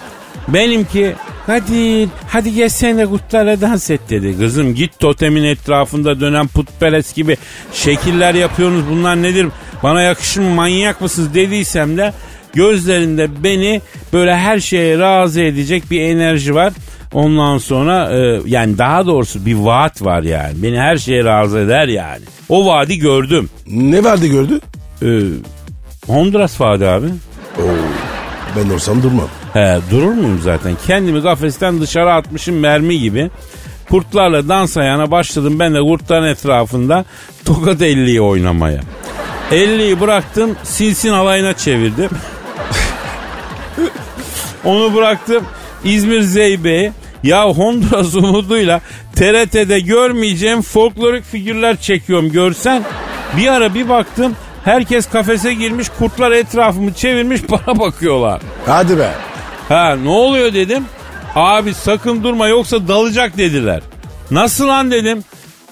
Benimki Kadir hadi gel sen de kurtlarla dans et dedi. Kızım git totemin etrafında dönen putperest gibi şekiller yapıyorsunuz bunlar nedir? Bana yakışır mı manyak mısınız dediysem de gözlerinde beni böyle her şeye razı edecek bir enerji var. Ondan sonra e, yani daha doğrusu bir vaat var yani. Beni her şeye razı eder yani. O vaadi gördüm. Ne vardı gördü? E, Honduras vaadi abi. Oo, ben olsam durmam. He durur muyum zaten? Kendimi kafesten dışarı atmışım mermi gibi. Kurtlarla dans ayağına başladım ben de kurtların etrafında tokat elliyi oynamaya. Elliyi bıraktım sinsin alayına çevirdim. [laughs] Onu bıraktım İzmir Zeybe'ye. Ya Honduras umuduyla TRT'de görmeyeceğim folklorik figürler çekiyorum görsen. Bir ara bir baktım herkes kafese girmiş kurtlar etrafımı çevirmiş [laughs] bana bakıyorlar. Hadi be. Ha ne oluyor dedim. Abi sakın durma yoksa dalacak dediler. Nasıl lan dedim.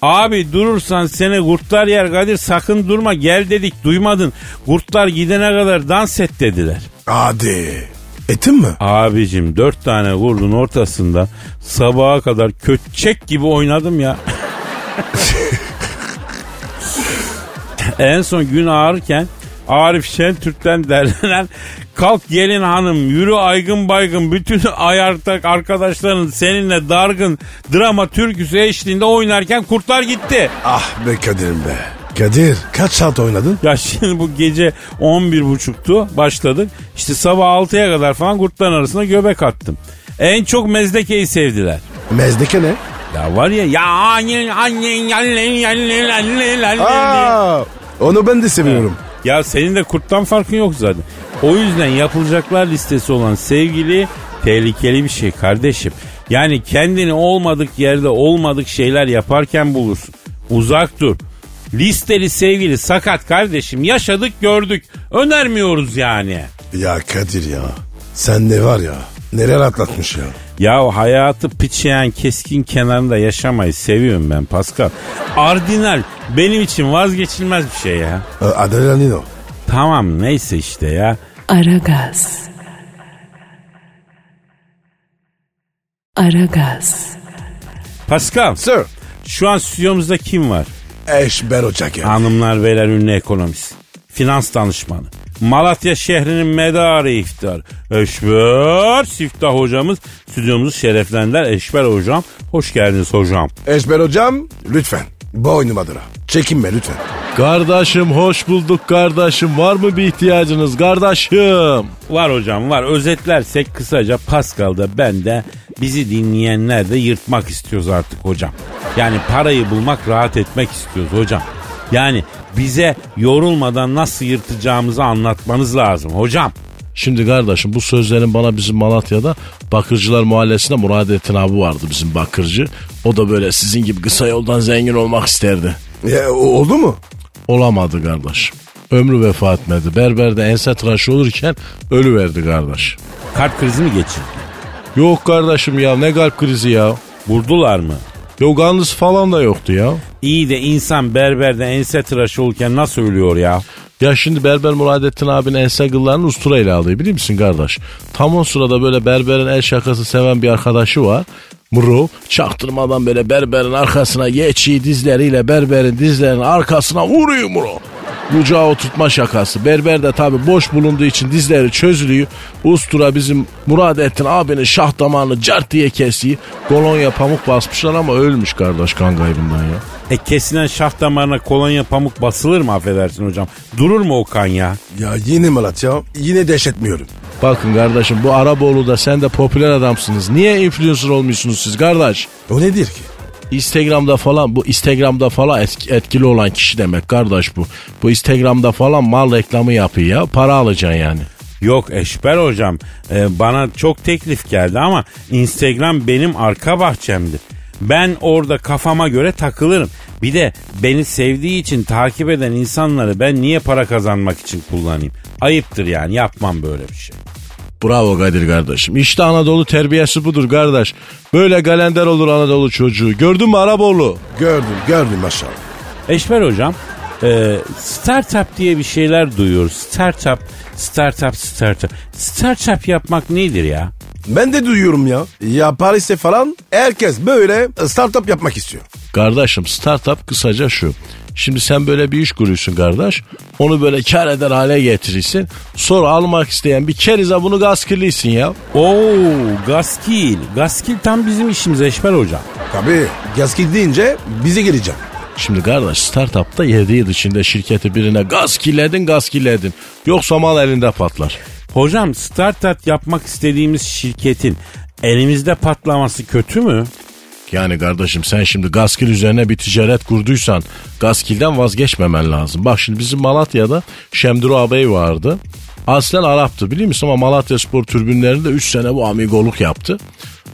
Abi durursan seni kurtlar yer Kadir sakın durma gel dedik duymadın. Kurtlar gidene kadar dans et dediler. Hadi. Etin mi? Abicim dört tane kurdun ortasında sabaha kadar köçek gibi oynadım ya. [laughs] [laughs] en son gün ağırken Arif Şentürk'ten [laughs] derlenen Kalk gelin hanım yürü aygın baygın bütün ayartak arkadaşların seninle dargın drama türküsü eşliğinde oynarken kurtlar gitti. Ah be Kadir'im be. Kadir kaç saat oynadın? Ya şimdi bu gece 11.30'tu başladık. İşte sabah 6'ya kadar falan kurtların arasında göbek attım. En çok mezdekeyi sevdiler. Mezdeke ne? Ya var ya ya annen annen annen annen annen Aa, onu ben de seviyorum. Ya senin de kurttan farkın yok zaten. O yüzden yapılacaklar listesi olan sevgili tehlikeli bir şey kardeşim. Yani kendini olmadık yerde olmadık şeyler yaparken bulursun. Uzak dur. Listeli sevgili sakat kardeşim. Yaşadık gördük. Önermiyoruz yani. Ya Kadir ya. Sen ne var ya? Neler atlatmış ya. Ya hayatı piçeyen keskin kenarında yaşamayı seviyorum ben Pascal. Ardinal benim için vazgeçilmez bir şey ya. Adrenalin o. Tamam neyse işte ya. Aragaz. Aragaz. Pascal Sir. şu an stüdyomuzda kim var? Eşber Ocak. Hanımlar beyler ünlü ekonomist. Finans danışmanı. Malatya şehrinin medarı iftar. Eşber Siftah hocamız stüdyomuzu şereflendiler. Eşber hocam hoş geldiniz hocam. Eşber hocam lütfen. Boynum adına. Çekinme lütfen. Kardeşim hoş bulduk kardeşim. Var mı bir ihtiyacınız kardeşim? Var hocam var. Özetlersek kısaca Pascal'da ben de bizi dinleyenler de yırtmak istiyoruz artık hocam. Yani parayı bulmak rahat etmek istiyoruz hocam. Yani bize yorulmadan nasıl yırtacağımızı anlatmanız lazım hocam. Şimdi kardeşim bu sözlerin bana bizim Malatya'da Bakırcılar Mahallesi'nde Muradettin abi vardı bizim bakırcı. O da böyle sizin gibi kısa yoldan zengin olmak isterdi. Ya, oldu mu? Olamadı kardeş. Ömrü vefat etmedi. Berberde ense tıraşı olurken ölü verdi kardeş. Kalp krizi mi geçirdi? Yok kardeşim ya ne kalp krizi ya. Vurdular mı? Yok anlısı falan da yoktu ya. İyi de insan berberde ense tıraşı olurken nasıl ölüyor ya? Ya şimdi Berber Muradettin abinin ense kıllarını usturayla alıyor biliyor musun kardeş? Tam o sırada böyle Berber'in el şakası seven bir arkadaşı var. Muro çaktırmadan böyle Berber'in arkasına geçiyor dizleriyle Berber'in dizlerinin arkasına vuruyor Muro. Bucağı oturtma şakası. Berber de tabi boş bulunduğu için dizleri çözülüyor. Ustura bizim Muradettin abinin şah damarını cart diye kesiyor. Kolonya pamuk basmışlar ama ölmüş kardeş kan kaybından ya. E kesilen şah damarına kolonya pamuk basılır mı affedersin hocam? Durur mu o kan ya? Ya yine Malatya. Yine dehşetmiyorum. Bakın kardeşim bu Araboğlu'da sen de popüler adamsınız. Niye influencer olmuyorsunuz siz kardeş? O nedir ki? Instagram'da falan bu Instagram'da falan etki- etkili olan kişi demek kardeş bu. Bu Instagram'da falan mal reklamı yapıyor ya. Para alacaksın yani. Yok Eşber hocam e, bana çok teklif geldi ama Instagram benim arka bahçemdir. Ben orada kafama göre takılırım. Bir de beni sevdiği için takip eden insanları ben niye para kazanmak için kullanayım? Ayıptır yani yapmam böyle bir şey. Bravo Kadir kardeşim. İşte Anadolu terbiyesi budur kardeş. Böyle galender olur Anadolu çocuğu. Gördün mü Araboğlu? Gördüm gördüm maşallah. Eşber hocam e, startup diye bir şeyler duyuyoruz. Startup, startup, startup. Startup yapmak nedir ya? Ben de duyuyorum ya. Ya Paris'te falan herkes böyle startup yapmak istiyor. Kardeşim startup kısaca şu. Şimdi sen böyle bir iş kuruyorsun kardeş. Onu böyle kar eder hale getirirsin. Sonra almak isteyen bir kerize bunu gaz kirlisin ya. Oo, gaskil. Gaskil tam bizim işimiz Eşber hocam. Tabii gasket deyince bize gelecek. Şimdi kardeş startupta 7 yıl içinde şirketi birine gaz kirledin gaz kirledin. Yoksa mal elinde patlar. Hocam startup yapmak istediğimiz şirketin elimizde patlaması kötü mü? Yani kardeşim sen şimdi Gaskil üzerine bir ticaret kurduysan Gaskil'den vazgeçmemen lazım. Bak şimdi bizim Malatya'da Şemduru ağabey vardı. Aslen Arap'tı biliyor musun ama Malatya Spor türbünlerinde 3 sene bu amigoluk yaptı.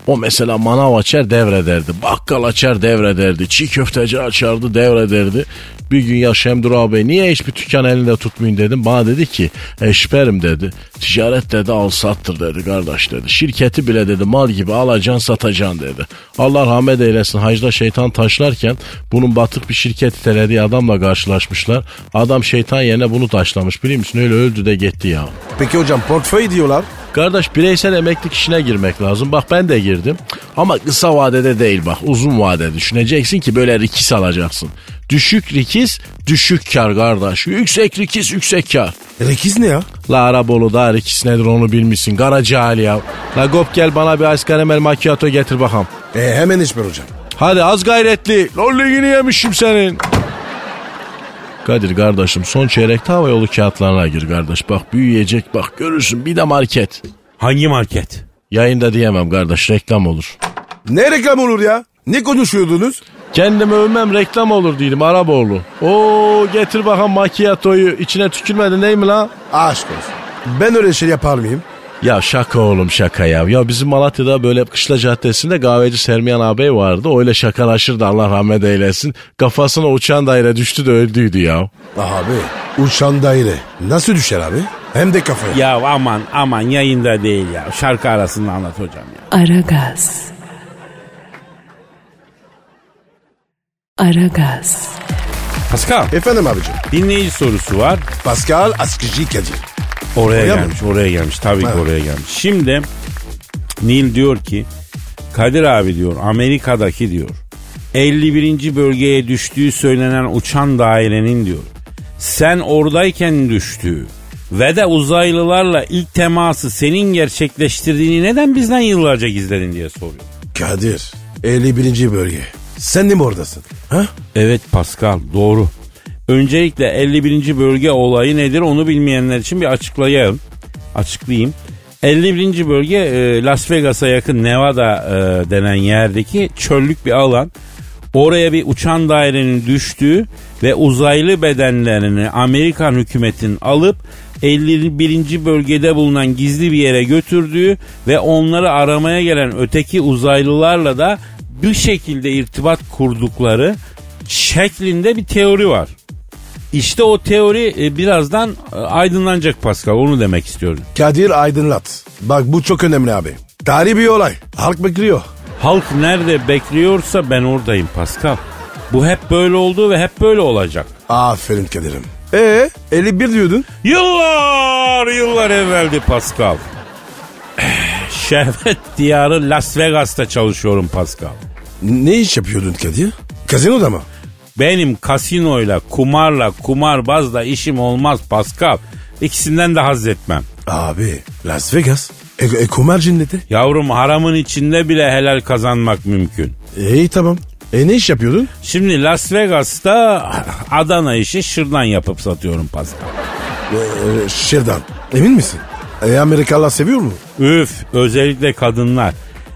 O mesela manav açar devrederdi. Bakkal açar devrederdi. Çiğ köfteci açardı devrederdi. Bir gün ya Şemdur abi niye hiçbir dükkan elinde tutmayın dedim. Bana dedi ki eşberim dedi. Ticaret dedi al sattır dedi kardeş dedi. Şirketi bile dedi mal gibi alacaksın satacaksın dedi. Allah rahmet eylesin hacda şeytan taşlarken bunun batık bir şirket itelediği adamla karşılaşmışlar. Adam şeytan yerine bunu taşlamış biliyor musun? Öyle öldü de gitti ya. Peki hocam portföy diyorlar. Kardeş bireysel emeklilik işine girmek lazım. Bak ben de girdim. Ama kısa vadede değil bak uzun vadede düşüneceksin ki böyle rikis alacaksın. Düşük rikis, düşük kar kardeş. Yüksek rikis, yüksek kar. Rekiz ne ya? La Arabolu'da rikis nedir onu bilmişsin. Kara cahil ya. La Gop gel bana bir ice caramel macchiato getir bakalım. E, hemen içmer hocam. Hadi az gayretli. Lolligini yemişim senin. Kadir kardeşim son çeyrekte hava yolu kağıtlarına gir kardeş. Bak büyüyecek bak görürsün bir de market. Hangi market? Yayında diyemem kardeş reklam olur. Ne reklam olur ya? Ne konuşuyordunuz? Kendimi övmem reklam olur diyelim Araboğlu. Oo getir bakalım macchiato'yu içine tükürmedi ney mi la? Aşk olsun. Ben öyle şey yapar mıyım? Ya şaka oğlum şaka ya. Ya bizim Malatya'da böyle Kışla Caddesi'nde kahveci Sermiyan ağabey vardı. Öyle şakalaşırdı Allah rahmet eylesin. Kafasına uçan daire düştü de öldüydü ya. Abi uçan daire nasıl düşer abi? Hem de kafaya. Ya aman aman yayında değil ya. Şarkı arasında anlat hocam ya. Aragaz. Aragaz. Pascal Efendim abicim. dinleyici sorusu var. Pascal Askıcı Kadir. Oraya Oraya mı? gelmiş oraya gelmiş. Tabii ki Ha. oraya gelmiş. Şimdi Neil diyor ki Kadir abi diyor Amerika'daki diyor 51. bölgeye düştüğü söylenen uçan dairenin diyor sen oradayken düştüğü ve de uzaylılarla ilk teması senin gerçekleştirdiğini neden bizden yıllarca gizledin diye soruyor. Kadir 51. bölge. Sen de mi oradasın? Ha? Evet Pascal doğru. Öncelikle 51. bölge olayı nedir onu bilmeyenler için bir açıklayayım. Açıklayayım. 51. bölge e, Las Vegas'a yakın Nevada e, denen yerdeki çöllük bir alan. Oraya bir uçan dairenin düştüğü ve uzaylı bedenlerini Amerikan hükümetin alıp 51. bölgede bulunan gizli bir yere götürdüğü ve onları aramaya gelen öteki uzaylılarla da bir şekilde irtibat kurdukları şeklinde bir teori var. İşte o teori e, birazdan e, aydınlanacak Pascal onu demek istiyorum. Kadir aydınlat. Bak bu çok önemli abi. Tarihi bir olay. Halk bekliyor. Halk nerede bekliyorsa ben oradayım Pascal. Bu hep böyle oldu ve hep böyle olacak. Aferin Kadir'im. Ee 51 diyordun. Yıllar yıllar evveldi Pascal. Şehvet diyarı Las Vegas'ta çalışıyorum Pascal. Ne iş yapıyordun Kadir? Kazinoda mı? Benim kasinoyla, kumarla, kumarbazla işim olmaz Pascal. İkisinden de haz etmem. Abi Las Vegas. E, e kumar cinneti. Yavrum haramın içinde bile helal kazanmak mümkün. İyi tamam. E ne iş yapıyordun? Şimdi Las Vegas'ta Adana işi şırdan yapıp satıyorum Pascal. E, e, Şırdan. Emin misin? E, Amerikalılar seviyor mu? Üf özellikle kadınlar.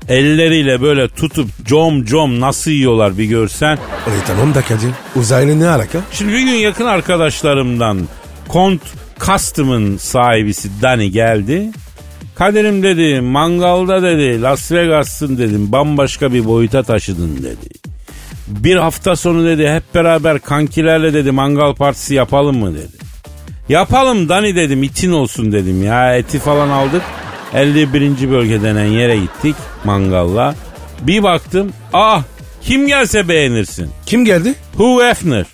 Elleriyle böyle tutup com com nasıl yiyorlar bir görsen. E tamam da Kadir. Uzaylı ne alaka? Şimdi bir gün yakın arkadaşlarımdan Kont Custom'ın sahibisi Dani geldi. Kaderim dedi mangalda dedi Las Vegas'ın dedim bambaşka bir boyuta taşıdın dedi. Bir hafta sonu dedi hep beraber kankilerle dedi mangal partisi yapalım mı dedi. Yapalım Dani dedim itin olsun dedim ya eti falan aldık. 51. bölge denen yere gittik mangalla. Bir baktım ah kim gelse beğenirsin. Kim geldi? Hugh Hefner.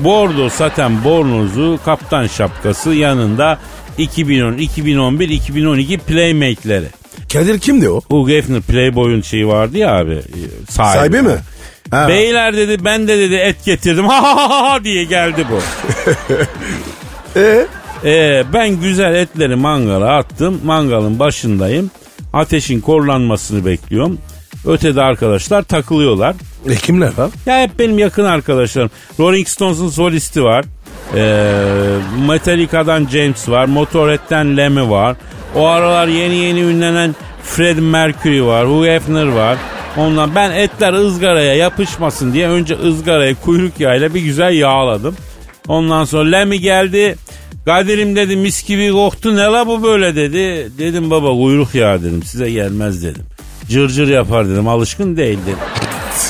Bordo saten bornozu, kaptan şapkası yanında 2010, 2011, 2012 playmate'leri. Kadir kimdi o? Hugh Hefner Playboy'un şeyi vardı ya abi. e, Sahibi, Sahibi mi? Ha. Beyler dedi ben de dedi et getirdim [laughs] ha ha ha ha diye geldi bu. [laughs] E? Ee, ben güzel etleri mangala attım. Mangalın başındayım. Ateşin korlanmasını bekliyorum. Ötede arkadaşlar takılıyorlar. E kimler var? Ya hep benim yakın arkadaşlarım. Rolling Stones'un solisti var. Ee, Metallica'dan James var. Motorhead'den Lemmy var. O aralar yeni yeni ünlenen Freddie Mercury var. Hugh Hefner var. Ondan ben etler ızgaraya yapışmasın diye önce ızgaraya kuyruk yağıyla bir güzel yağladım. Ondan sonra Lemmy geldi. Kadir'im dedi mis gibi koktu ne la bu böyle dedi. Dedim baba kuyruk yağı dedim size gelmez dedim. Cırcır yapar dedim alışkın değil dedim.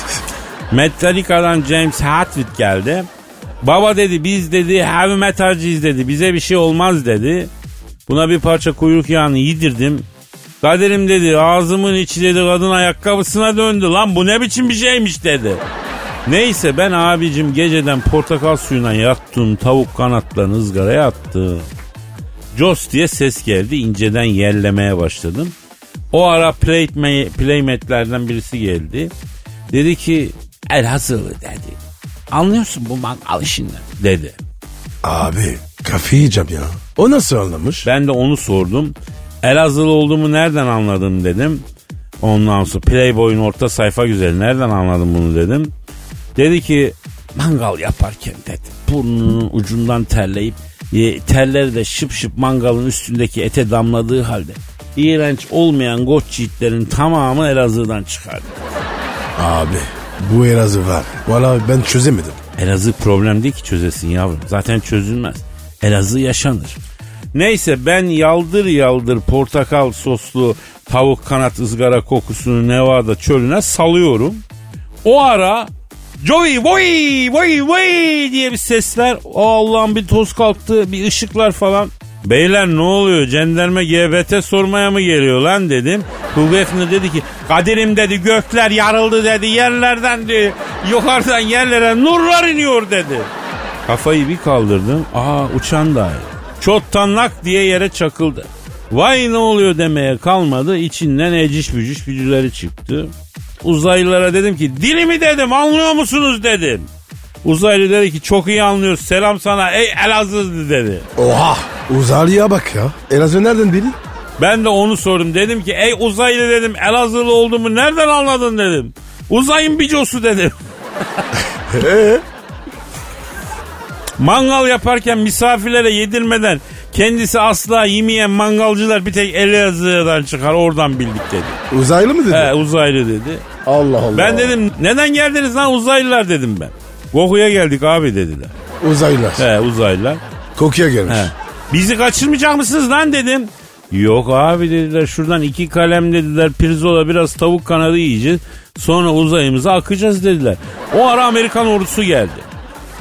[laughs] Metallica'dan James Hetfield geldi. Baba dedi biz dedi heavy metalciyiz dedi. Bize bir şey olmaz dedi. Buna bir parça kuyruk yağını yedirdim. Kaderim dedi ağzımın içi dedi kadın ayakkabısına döndü. Lan bu ne biçim bir şeymiş dedi. Neyse ben abicim geceden portakal suyuna yattım. Tavuk kanatlarını ızgaraya attım. Jos diye ses geldi. inceden yerlemeye başladım. O ara playmate, playmate'lerden birisi geldi. Dedi ki Elazığlı dedi. Anlıyorsun bu mangal işinden dedi. Abi kafayı yiyeceğim ya. O nasıl anlamış? Ben de onu sordum. Elazığlı olduğumu nereden anladın dedim. Ondan sonra Playboy'un orta sayfa güzeli nereden anladın bunu dedim. Dedi ki mangal yaparken dedi burnunun ucundan terleyip e, terleri de şıp şıp mangalın üstündeki ete damladığı halde iğrenç olmayan goç yiğitlerin tamamı Elazığ'dan çıkardı. Abi bu Elazığ var. Valla ben çözemedim. Elazığ problem değil ki çözesin yavrum. Zaten çözülmez. Elazığ yaşanır. Neyse ben yaldır yaldır portakal soslu tavuk kanat ızgara kokusunu Nevada çölüne salıyorum. O ara Joey voy voy voy diye bir sesler. O Allah'ın bir toz kalktı bir ışıklar falan. Beyler ne oluyor cenderme GBT sormaya mı geliyor lan dedim. Hugh dedi ki Kadir'im dedi gökler yarıldı dedi yerlerden dedi yukarıdan yerlere nurlar iniyor dedi. Kafayı bir kaldırdım aa uçan daire. Çottan lak diye yere çakıldı. Vay ne oluyor demeye kalmadı içinden eciş bücüş bücüleri çıktı. Uzaylılara dedim ki dilimi dedim anlıyor musunuz dedim. Uzaylı dedi ki çok iyi anlıyoruz selam sana ey Elazığlı dedi. Oha uzaylıya bak ya. Elazığ nereden biri? Ben de onu sordum. Dedim ki ey uzaylı dedim Elazığlı olduğumu nereden anladın dedim. Uzayın bicosu dedim. [laughs] Mangal yaparken misafirlere yedirmeden kendisi asla yemeyen mangalcılar bir tek Elazığ'dan çıkar oradan bildik dedi. Uzaylı mı dedi? He uzaylı dedi. Allah Allah. Ben dedim neden geldiniz lan uzaylılar dedim ben. Goku'ya geldik abi dediler. Uzaylılar. He uzaylılar. Kokuya gelmiş. He. Bizi kaçırmayacak mısınız lan dedim. Yok abi dediler şuradan iki kalem dediler pirzola biraz tavuk kanadı yiyeceğiz. Sonra uzayımıza akacağız dediler. O ara Amerikan ordusu geldi.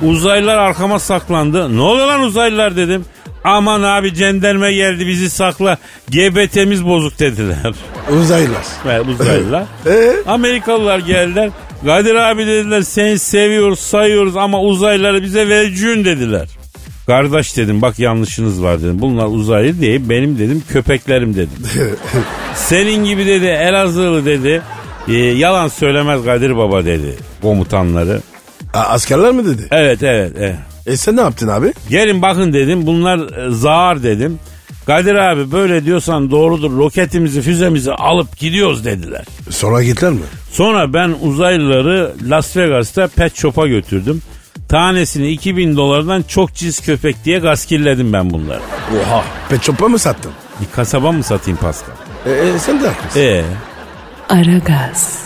Uzaylılar arkama saklandı. Ne oluyor lan uzaylılar dedim. Aman abi cenderme geldi bizi sakla. GBT'miz bozuk dediler. [laughs] Uzaylılar. Ve uzaylılar. [laughs] Ee? Amerikalılar geldiler. Kadir abi dediler seni seviyoruz sayıyoruz ama uzaylıları bize vercün dediler. Kardeş dedim bak yanlışınız var dedim. Bunlar uzaylı değil benim dedim köpeklerim dedim. [laughs] Senin gibi dedi Elazığlı dedi. "e, yalan söylemez Kadir Baba dedi komutanları. A- askerler mi dedi? Evet evet evet. E sen ne yaptın abi? Gelin bakın dedim bunlar e, zar dedim. Kadir abi böyle diyorsan doğrudur roketimizi füzemizi alıp gidiyoruz dediler. Sonra gittiler mi? Sonra ben uzaylıları Las Vegas'ta pet shop'a götürdüm. Tanesini 2000 dolardan çok cins köpek diye gaskilledim ben bunları. Oha. Pet shop'a mı sattın? Bir kasaba mı satayım Pascal? E, e, sen de haklısın. Ee, Aragaz.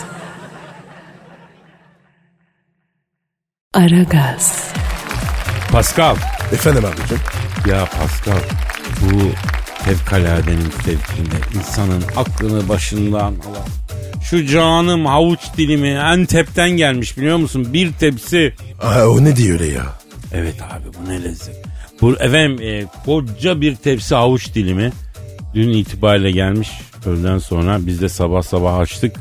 Aragaz. Pascal. Efendim abicim. Ya Pascal bu fevkaladenin fevkinde insanın aklını başından alan şu canım havuç dilimi Antep'ten gelmiş biliyor musun? Bir tepsi. Aa, o ne diyor öyle ya? Evet abi bu ne lezzet. Bu efendim e, koca bir tepsi havuç dilimi dün itibariyle gelmiş öğleden sonra biz de sabah sabah açtık.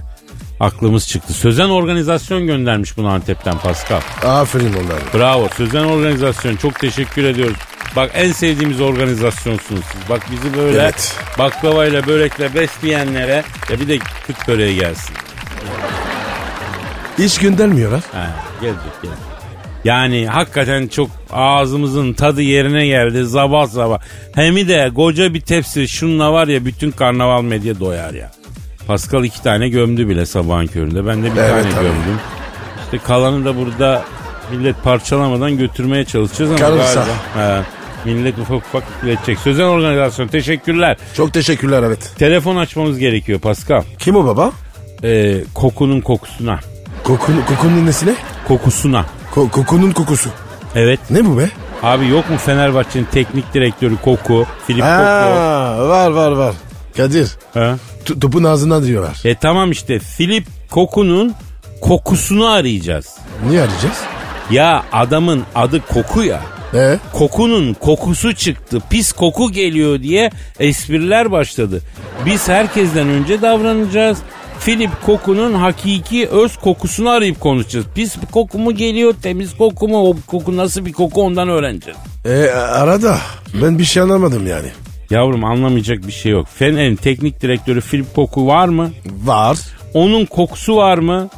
Aklımız çıktı. Sözen organizasyon göndermiş bunu Antep'ten Pascal. Aferin onlara. Bravo. Sözen organizasyon. Çok teşekkür ediyoruz. Bak en sevdiğimiz organizasyonsunuz siz. Bak bizi böyle Evet. baklavayla börekle besleyenlere ya bir de kıt böreği gelsin. Hiç göndermiyorlar. Ha, gelecek gelecek. Yani hakikaten çok ağzımızın tadı yerine geldi sabah sabah. Hem de koca bir tepsi şunla var ya bütün karnaval medya doyar ya. Pascal iki tane gömdü bile sabahın köründe. Ben de bir Evet, tane tabii. gömdüm. İşte kalanı da burada millet parçalamadan götürmeye çalışacağız ama Kalırsa. galiba ha, millet ufak ufak iletecek. Sözen organizasyon teşekkürler. Çok teşekkürler evet. Telefon açmamız gerekiyor Pascal. Kim o baba? Ee, kokunun kokusuna. Kokun, kokunun nesine? Kokusuna. Ko- kokunun kokusu. Evet. Ne bu be? Abi yok mu Fenerbahçe'nin teknik direktörü Koku, Filip Koku? Var var var. Kadir Ha? T- topun ağzından diyorlar. E tamam işte Filip Koku'nun kokusunu arayacağız. Niye arayacağız? Ya adamın adı Koku ya. Ee? Kokunun kokusu çıktı. Pis koku geliyor diye espriler başladı. Biz herkesten önce davranacağız. Filip Koku'nun hakiki öz kokusunu arayıp konuşacağız. Pis bir koku mu geliyor, temiz koku mu? O koku nasıl bir koku ondan öğreneceğiz. E, arada ben bir şey anlamadım yani. Yavrum anlamayacak bir şey yok. Fener'in teknik direktörü Filip Koku var mı? Var. Onun kokusu var mı?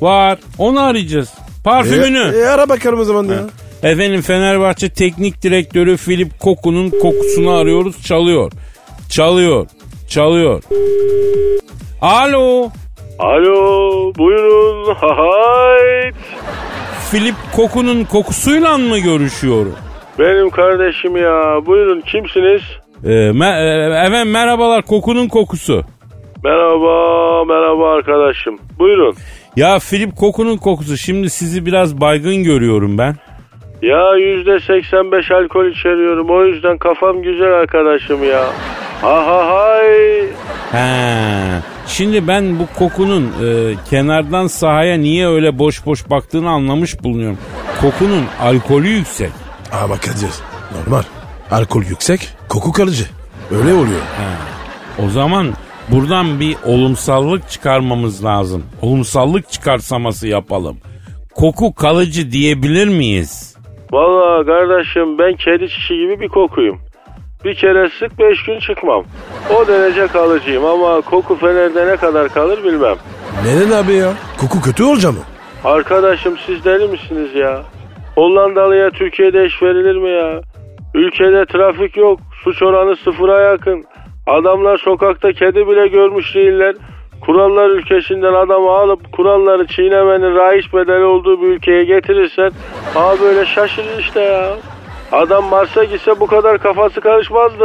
Var. Onu arayacağız. Parfümünü. E, e, ara bakalım o zaman ya. Efendim Fenerbahçe teknik direktörü Filip Koku'nun kokusunu arıyoruz. Çalıyor. Çalıyor. Çalıyor. Alo. Alo buyurun hayt. Filip Koku'nun kokusuyla mı görüşüyorum? Benim kardeşim ya buyurun kimsiniz? Ee, me- e, efendim merhabalar Koku'nun kokusu. Merhaba merhaba arkadaşım buyurun. Ya Filip Koku'nun kokusu şimdi sizi biraz baygın görüyorum ben. Ya yüzde 85 alkol içeriyorum o yüzden kafam güzel arkadaşım ya. Ha ha hay. He. Şimdi ben bu kokunun e, kenardan sahaya niye öyle boş boş baktığını anlamış bulunuyorum. Kokunun alkolü yüksek. Ama Kadir normal. Alkol yüksek, koku kalıcı. Öyle oluyor. O zaman buradan bir olumsallık çıkarmamız lazım. Olumsallık çıkarsaması yapalım. Koku kalıcı diyebilir miyiz? Valla kardeşim ben kedi çişi gibi bir kokuyum. Bir kere sık beş gün çıkmam. O derece kalıcıyım ama koku fenerde ne kadar kalır bilmem. Neden abi ya? Koku kötü olacak mı? Arkadaşım siz deli misiniz ya? Hollandalıya Türkiye'de iş verilir mi ya? Ülkede trafik yok. Suç oranı sıfıra yakın. Adamlar sokakta kedi bile görmüş değiller. Kurallar ülkesinden adamı alıp kuralları çiğnemenin raiş bedeli olduğu bir ülkeye getirirsen ha böyle şaşırır işte ya. Adam Mars'a gitse bu kadar kafası karışmazdı.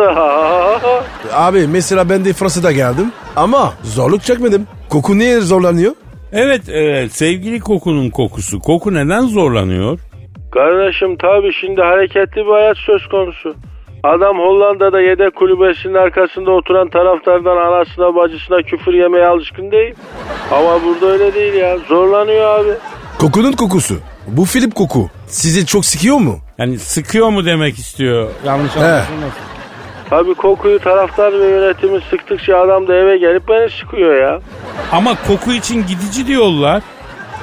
Abi mesela ben de Fransa'da geldim ama zorluk çekmedim. Koku niye zorlanıyor? Evet, evet sevgili kokunun kokusu. Koku neden zorlanıyor? Kardeşim tabi şimdi hareketli bir hayat söz konusu. Adam Hollanda'da yedek kulübesinin arkasında oturan taraftardan anasına bacısına küfür yemeye alışkın değil. Ama burada öyle değil ya. Zorlanıyor abi. Kokunun kokusu. Bu Filip koku. Sizi çok sıkıyor mu? Yani sıkıyor mu demek istiyor. Yanlış anlaşılmasın. Tabi kokuyu taraftar ve yönetimi sıktıkça adam da eve gelip beni sıkıyor ya. Ama koku için gidici diyorlar.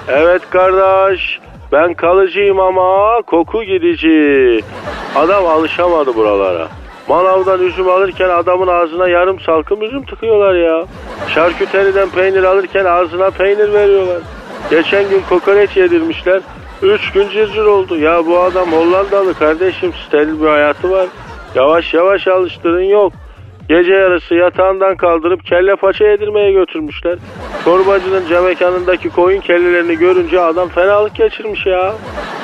Evet kardeş. Ben kalıcıyım ama koku gidici. Adam alışamadı buralara. Manavdan üzüm alırken adamın ağzına yarım salkım üzüm tıkıyorlar ya. Şarküteriden peynir alırken ağzına peynir veriyorlar. Geçen gün kokoreç yedirmişler. Üç gün cırcır oldu. Ya bu adam Hollandalı kardeşim steril bir hayatı var. Yavaş yavaş alıştırın yok. Gece yarısı yatağından kaldırıp kelle paça yedirmeye götürmüşler. Çorbacının cam mekanındaki koyun kellelerini görünce adam fenalık geçirmiş ya.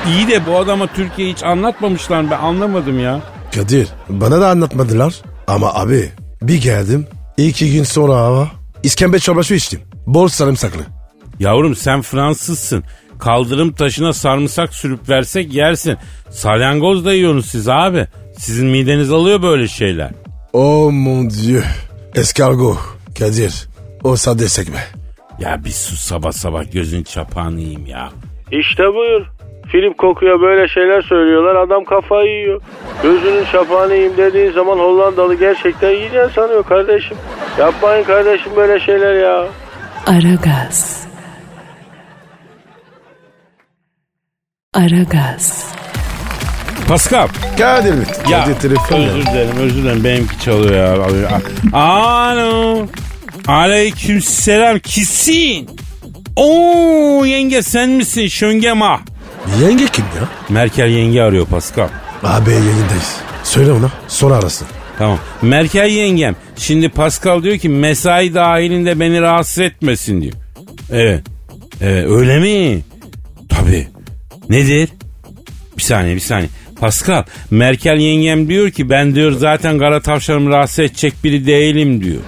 İyi de bu adama Türkiye hiç anlatmamışlar ben anlamadım ya. Kadir bana da anlatmadılar. Ama abi bir geldim. iki gün sonra hava. İskembe çorbası içtim. Bol sarımsaklı. Yavrum sen Fransızsın. Kaldırım taşına sarımsak sürüp versek yersin. Salyangoz da yiyorsunuz siz abi. Sizin mideniz alıyor böyle şeyler. Oh mon dieu. Escargot. Kadir. Olsa desek be. Ya bir sus sabah sabah gözün çapağını ya. İşte buyur. Film kokuyor böyle şeyler söylüyorlar adam kafayı yiyor. Gözünün çapağını yiyeyim dediğin zaman Hollandalı gerçekten yiyeceğini sanıyor kardeşim. Yapmayın kardeşim böyle şeyler ya. Aragaz. Aragaz. Pascal. Kadir Bey. Ya telefon özür dilerim özür dilerim benimki çalıyor ya. Alıyor. Alo. Aleyküm selam kisin. Oo yenge sen misin şöngema? Yenge kim ya? Merkel yenge arıyor Pascal. Abi yayındayız. Söyle ona sonra arasın. Tamam. Merkel yengem. Şimdi Pascal diyor ki mesai dahilinde beni rahatsız etmesin diyor. Evet. Evet öyle mi? Tabii. Nedir? Bir saniye bir saniye. Pascal Merkel yengem diyor ki ben diyor zaten kara tavşanımı rahatsız edecek biri değilim diyor.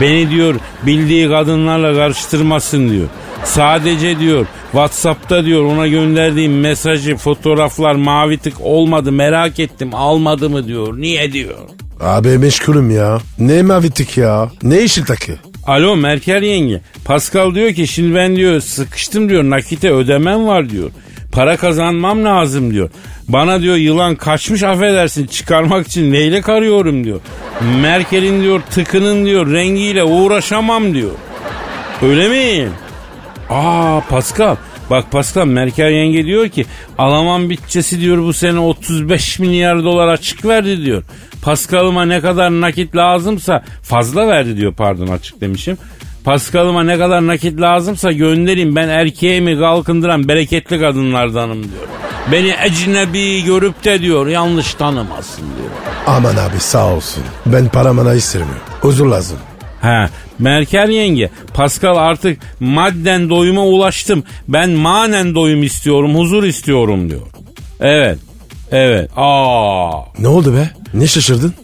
Beni diyor bildiği kadınlarla karıştırmasın diyor. Sadece diyor Whatsapp'ta diyor ona gönderdiğim mesajı fotoğraflar mavi tık olmadı merak ettim almadı mı diyor. Niye diyor. Abi meşgulüm ya. Ne mavitik ya? Ne işin takı? Alo Merkel yenge. Pascal diyor ki şimdi ben diyor sıkıştım diyor nakite ödemem var diyor. Para kazanmam lazım diyor. Bana diyor yılan kaçmış affedersin çıkarmak için leylek arıyorum diyor. Merkel'in diyor tıkının diyor rengiyle uğraşamam diyor. Öyle mi? Aa Pascal. Bak Pascal Merkel yenge diyor ki Alman bütçesi diyor bu sene 35 milyar dolar açık verdi diyor. Pascal'ıma ne kadar nakit lazımsa fazla verdi diyor pardon açık demişim. Pascal'ıma ne kadar nakit lazımsa göndereyim ben erkeğimi kalkındıran bereketli kadınlardanım diyor. Beni ecnebi görüp de diyor yanlış tanımasın diyor. Aman abi sağ olsun. Ben paramana istemiyorum. Huzur lazım. Ha, Merkel yenge, Pascal artık madden doyuma ulaştım. Ben manen doyum istiyorum, huzur istiyorum diyor. Evet, evet. Aa, Ne oldu be? Ne şaşırdın?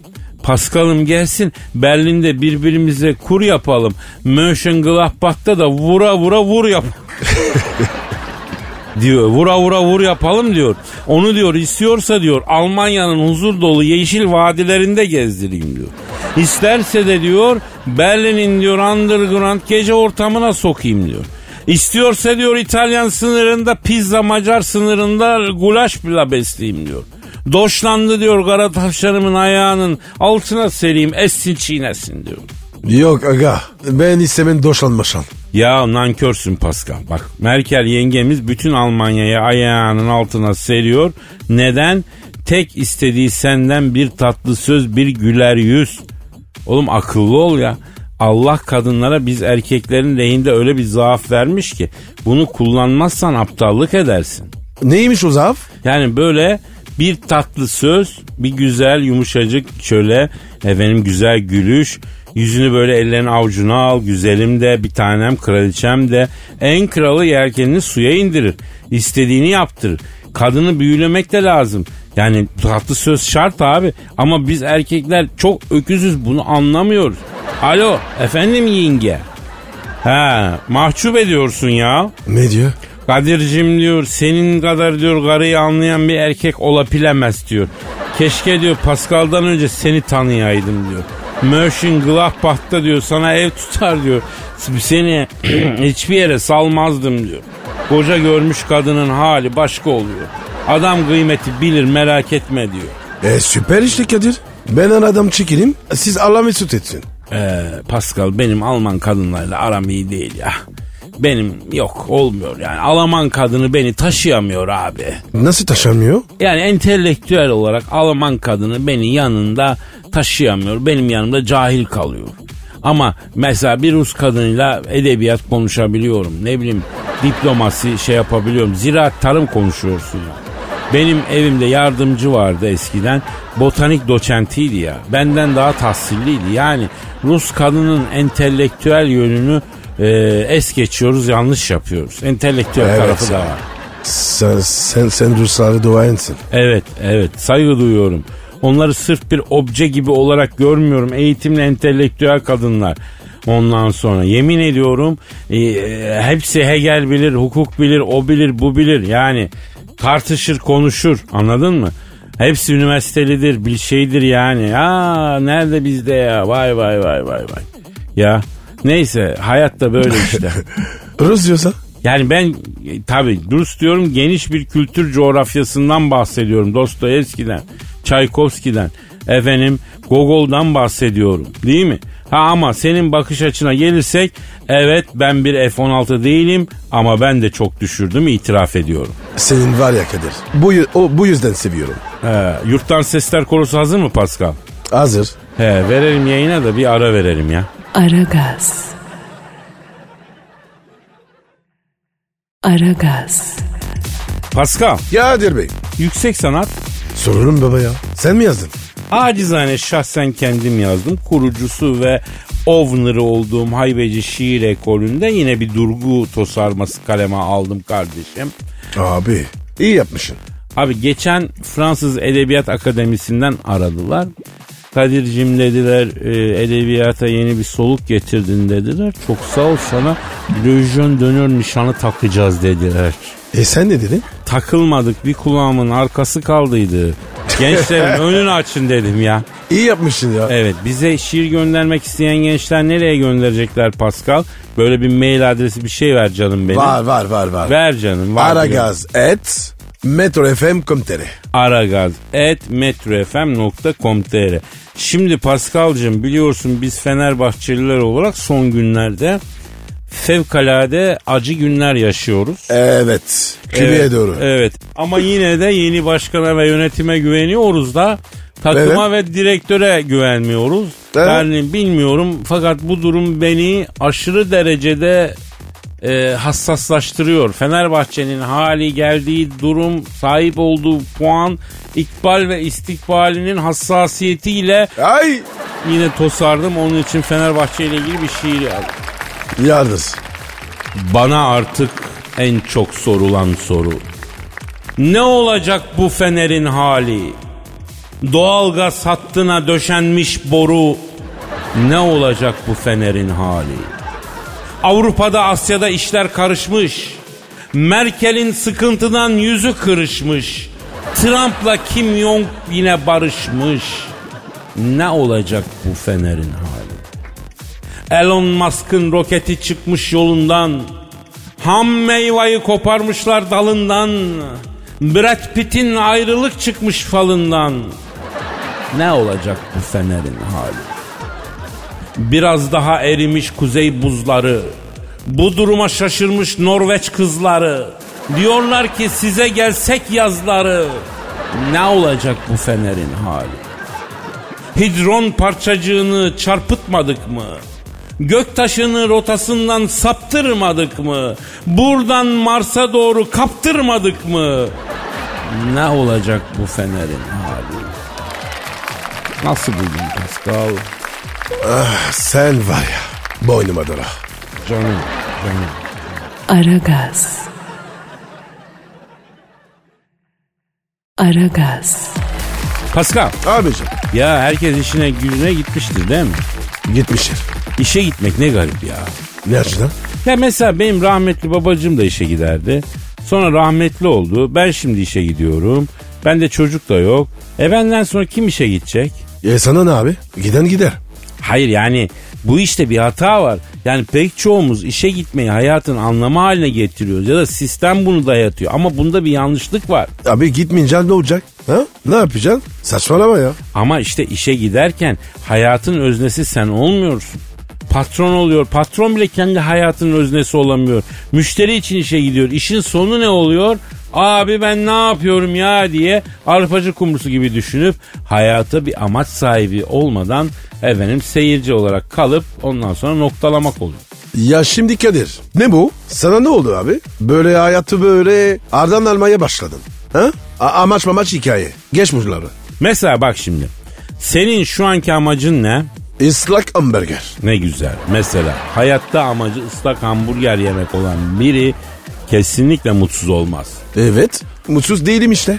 Pascal'ım gelsin Berlin'de birbirimize kur yapalım. Mönchengladbach'ta da vura vura vur yap. [laughs] diyor. Vura vura vur yapalım diyor. Onu diyor istiyorsa diyor Almanya'nın huzur dolu yeşil vadilerinde gezdireyim diyor. İsterse de diyor Berlin'in diyor underground gece ortamına sokayım diyor. İstiyorsa diyor İtalyan sınırında pizza Macar sınırında gulaş bile besleyeyim diyor. Doşlandı diyor kara tavşanımın ayağının altına sereyim essin çiğnesin diyor. Yok aga. Ben istemem doşlanmaşan. Ya nankörsün Pascal. Bak Merkel yengemiz bütün Almanya'yı ayağının altına seriyor. Neden? Tek istediği senden bir tatlı söz bir güler yüz. Oğlum akıllı ol ya. Allah kadınlara biz erkeklerin lehinde öyle bir zaaf vermiş ki bunu kullanmazsan aptallık edersin. Neymiş o zaaf? Yani böyle bir tatlı söz, bir güzel yumuşacık şöyle efendim güzel gülüş, yüzünü böyle ellerin avucuna al, güzelim de bir tanem kraliçem de en kralı yelkenini suya indirir. İstediğini yaptırır. Kadını büyülemek de lazım. Yani tatlı söz şart abi ama biz erkekler çok öküzüz bunu anlamıyoruz. Alo efendim yenge. Ha mahcup ediyorsun ya. Ne diyor? Kadir'cim diyor senin kadar diyor karıyı anlayan bir erkek olabilemez diyor. Keşke diyor Pascal'dan önce seni tanıyaydım diyor. Mönchengladbach'ta diyor sana ev tutar diyor. Seni [clears throat] hiçbir yere salmazdım diyor. Koca görmüş kadının hali başka oluyor. Adam kıymeti bilir merak etme diyor. E süper işte Kadir. Ben adam çekileyim. Siz Allah mesut etsin. Ee, Pascal benim Alman kadınlarla aram iyi değil ya. Benim yok olmuyor yani. Alman kadını beni taşıyamıyor abi. Nasıl taşınmıyor? Yani entelektüel olarak Alman kadını beni yanında taşıyamıyor. Benim yanımda cahil kalıyor. Ama mesela bir Rus kadınıyla edebiyat konuşabiliyorum. Ne bileyim diplomasi şey yapabiliyorum. Ziraat tarım konuşuyorsun ya. Benim evimde yardımcı vardı eskiden. Botanik doçentiydi ya. Benden daha tahsilliydi. Yani Rus kadının entelektüel yönünü e, es geçiyoruz yanlış yapıyoruz. Entelektüel Evet tarafı da var. Sen, sen, sen Rusları duayensin. Evet evet saygı duyuyorum. Onları sırf bir obje gibi olarak görmüyorum. Eğitimli entelektüel kadınlar. Ondan sonra yemin ediyorum e, hepsi Hegel bilir, hukuk bilir, o bilir, bu bilir. Yani tartışır, konuşur. Anladın mı? Hepsi üniversitelidir, bir şeydir yani. Ya nerede bizde ya? Vay vay vay vay vay. Ya neyse hayat da böyle işte. [laughs] Rus diyorsa? Yani ben e, tabii Rus diyorum geniş bir kültür coğrafyasından bahsediyorum. Dostoyevski'den, Çaykovski'den, efendim Gogol'dan bahsediyorum. Değil mi? Ha ama senin bakış açına gelirsek evet ben bir F-16 değilim ama ben de çok düşürdüm itiraf ediyorum. Senin var ya Kadir. Bu, yü- o, bu yüzden seviyorum. He, yurttan sesler korusu hazır mı Pascal? Hazır. He, verelim yayına da bir ara verelim ya. Aragaz. Aragaz. Pascal, Kadir Bey. yüksek sanat Sorun baba ya. Sen mi yazdın? Acizane şahsen kendim yazdım. Kurucusu ve owner'ı olduğum haybeci şiir ekolünde yine bir durgu tosarması kaleme aldım kardeşim. Abi iyi yapmışsın. Abi geçen Fransız Edebiyat Akademisi'nden aradılar. Kadir'cim dediler e, edebiyata yeni bir soluk getirdin dediler. Çok sağ ol sana Legion dönör nişanı takacağız dediler. E sen ne dedin? Takılmadık bir kulağımın arkası kaldıydı. Gençlerin [laughs] önünü açın dedim ya. İyi yapmışsın ya. Evet bize şiir göndermek isteyen gençler nereye gönderecekler Pascal? Böyle bir mail adresi bir şey ver canım benim. Var var var var. Ver canım. Var Aragaz et metrofm.com.tr Aragaz et metrofm.com.tr Şimdi Pascal'cığım biliyorsun biz Fenerbahçeliler olarak son günlerde fevkalade acı günler yaşıyoruz. Evet. Kübeye evet, doğru. Evet ama yine de yeni başkana ve yönetime güveniyoruz da takıma ve direktöre güvenmiyoruz. Evet. Yani bilmiyorum fakat bu durum beni aşırı derecede e, hassaslaştırıyor. Fenerbahçe'nin hali geldiği durum, sahip olduğu puan, ikbal ve istikbalinin hassasiyetiyle Ay yine tosardım. Onun için Fenerbahçe ile ilgili bir şiir yazdım. yardır. Bana artık en çok sorulan soru. Ne olacak bu fenerin hali? Doğalgaz hattına döşenmiş boru. Ne olacak bu fenerin hali? Avrupa'da Asya'da işler karışmış. Merkel'in sıkıntıdan yüzü kırışmış. Trump'la Kim Jong yine barışmış. Ne olacak bu fenerin hali? Elon Musk'ın roketi çıkmış yolundan. Ham meyveyi koparmışlar dalından. Brad Pitt'in ayrılık çıkmış falından. Ne olacak bu fenerin hali? Biraz daha erimiş kuzey buzları. Bu duruma şaşırmış Norveç kızları. Diyorlar ki size gelsek yazları. Ne olacak bu fenerin hali? Hidron parçacığını çarpıtmadık mı? Göktaşını rotasından saptırmadık mı? Buradan Mars'a doğru kaptırmadık mı? Ne olacak bu fenerin hali? Nasıl buldun Pascal? Sen var ya boynuma dola. Canım, canım. Aragaz. Aragaz. Pascal, Abicim ya herkes işine gücüne gitmiştir değil mi? gitmiştir. İşe gitmek ne garip ya. Ne açıdan? Ya mesela benim rahmetli babacığım da işe giderdi. Sonra rahmetli oldu. Ben şimdi işe gidiyorum. Bende çocuk da yok. E benden sonra kim işe gidecek? E sana ne abi? Giden gider. Hayır yani bu işte bir hata var. Yani pek çoğumuz işe gitmeyi hayatın anlamı haline getiriyoruz. Ya da sistem bunu dayatıyor. Ama bunda bir yanlışlık var. Abi gitmeyince ne olacak? Ha? Ne yapacaksın? Saçmalama ya. Ama işte işe giderken hayatın öznesi sen olmuyorsun. Patron oluyor. Patron bile kendi hayatının öznesi olamıyor. Müşteri için işe gidiyor. İşin sonu ne oluyor? Abi ben ne yapıyorum ya diye arpacı kumrusu gibi düşünüp hayata bir amaç sahibi olmadan efendim seyirci olarak kalıp ondan sonra noktalamak oluyor. Ya şimdi Kadir ne bu? Sana ne oldu abi? Böyle hayatı böyle ardan almaya başladın. Ha? A- amaç mamaç hikaye. Geç bunları. Mesela bak şimdi. Senin şu anki amacın ne? Islak hamburger. Ne güzel. Mesela hayatta amacı ıslak hamburger yemek olan biri kesinlikle mutsuz olmaz. Evet. Mutsuz değilim işte.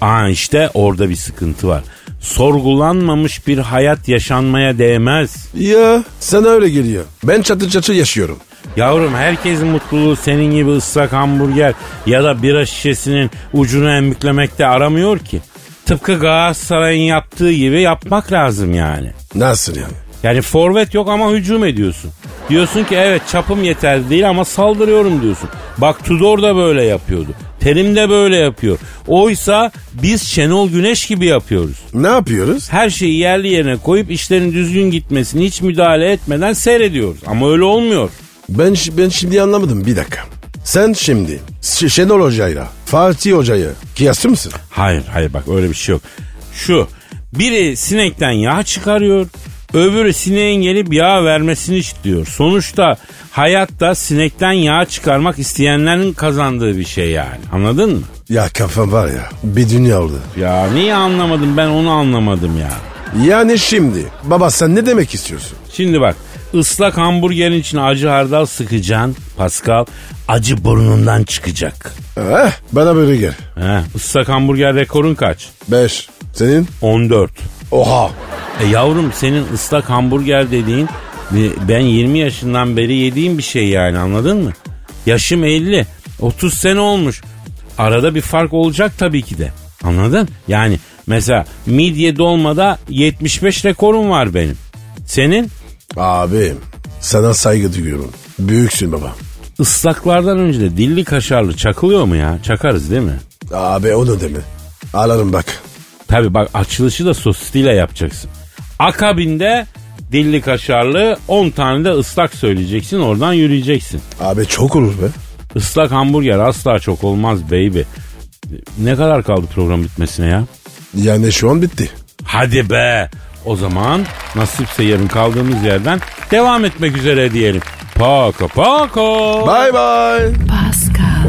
Aa işte orada bir sıkıntı var. Sorgulanmamış bir hayat yaşanmaya değmez. Ya sana öyle geliyor. Ben çatır çatır yaşıyorum. Yavrum herkesin mutluluğu senin gibi ıslak hamburger ya da bira şişesinin ucunu emüklemekte aramıyor ki. Tıpkı Galatasaray'ın yaptığı gibi yapmak lazım yani. Nasıl yani? Yani forvet yok ama hücum ediyorsun. Diyorsun ki evet çapım yeterli değil ama saldırıyorum diyorsun. Bak Tudor da böyle yapıyordu. Terim de böyle yapıyor. Oysa biz Şenol Güneş gibi yapıyoruz. Ne yapıyoruz? Her şeyi yerli yerine koyup işlerin düzgün gitmesini hiç müdahale etmeden seyrediyoruz. Ama öyle olmuyor. Ben ben şimdi anlamadım bir dakika. Sen şimdi Ş- Şenol Hoca'yla Fatih Hoca'yı kıyaslı mısın? Hayır hayır bak öyle bir şey yok. Şu biri sinekten yağ çıkarıyor. Öbürü sineğin gelip yağ vermesini istiyor. Sonuçta hayatta sinekten yağ çıkarmak isteyenlerin kazandığı bir şey yani. Anladın mı? Ya kafam var ya bir dünya oldu. Ya niye anlamadım ben onu anlamadım ya. Yani şimdi baba sen ne demek istiyorsun? Şimdi bak ıslak hamburgerin içine acı hardal sıkacaksın Pascal. Acı burnundan çıkacak. Eh, bana böyle gel. He, ıslak hamburger rekorun kaç? 5. Senin? 14. Oha. E yavrum senin ıslak hamburger dediğin e, ben 20 yaşından beri yediğim bir şey yani anladın mı? Yaşım 50. 30 sene olmuş. Arada bir fark olacak tabii ki de. Anladın? Yani mesela midye dolmada 75 rekorum var benim. Senin? Abim sana saygı duyuyorum. Büyüksün baba. Islaklardan önce de dilli kaşarlı çakılıyor mu ya? Çakarız değil mi? Abi onu deme. Alarım bak. Tabii bak açılışı da sosisliyle yapacaksın. Akabinde dilli kaşarlı 10 tane de ıslak söyleyeceksin oradan yürüyeceksin. Abi çok olur be. Islak hamburger asla çok olmaz baby. Ne kadar kaldı program bitmesine ya? Yani şu an bitti. Hadi be. O zaman nasipse yarın kaldığımız yerden devam etmek üzere diyelim. Paka paka. Bye bye. Pascal,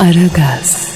Aragaz.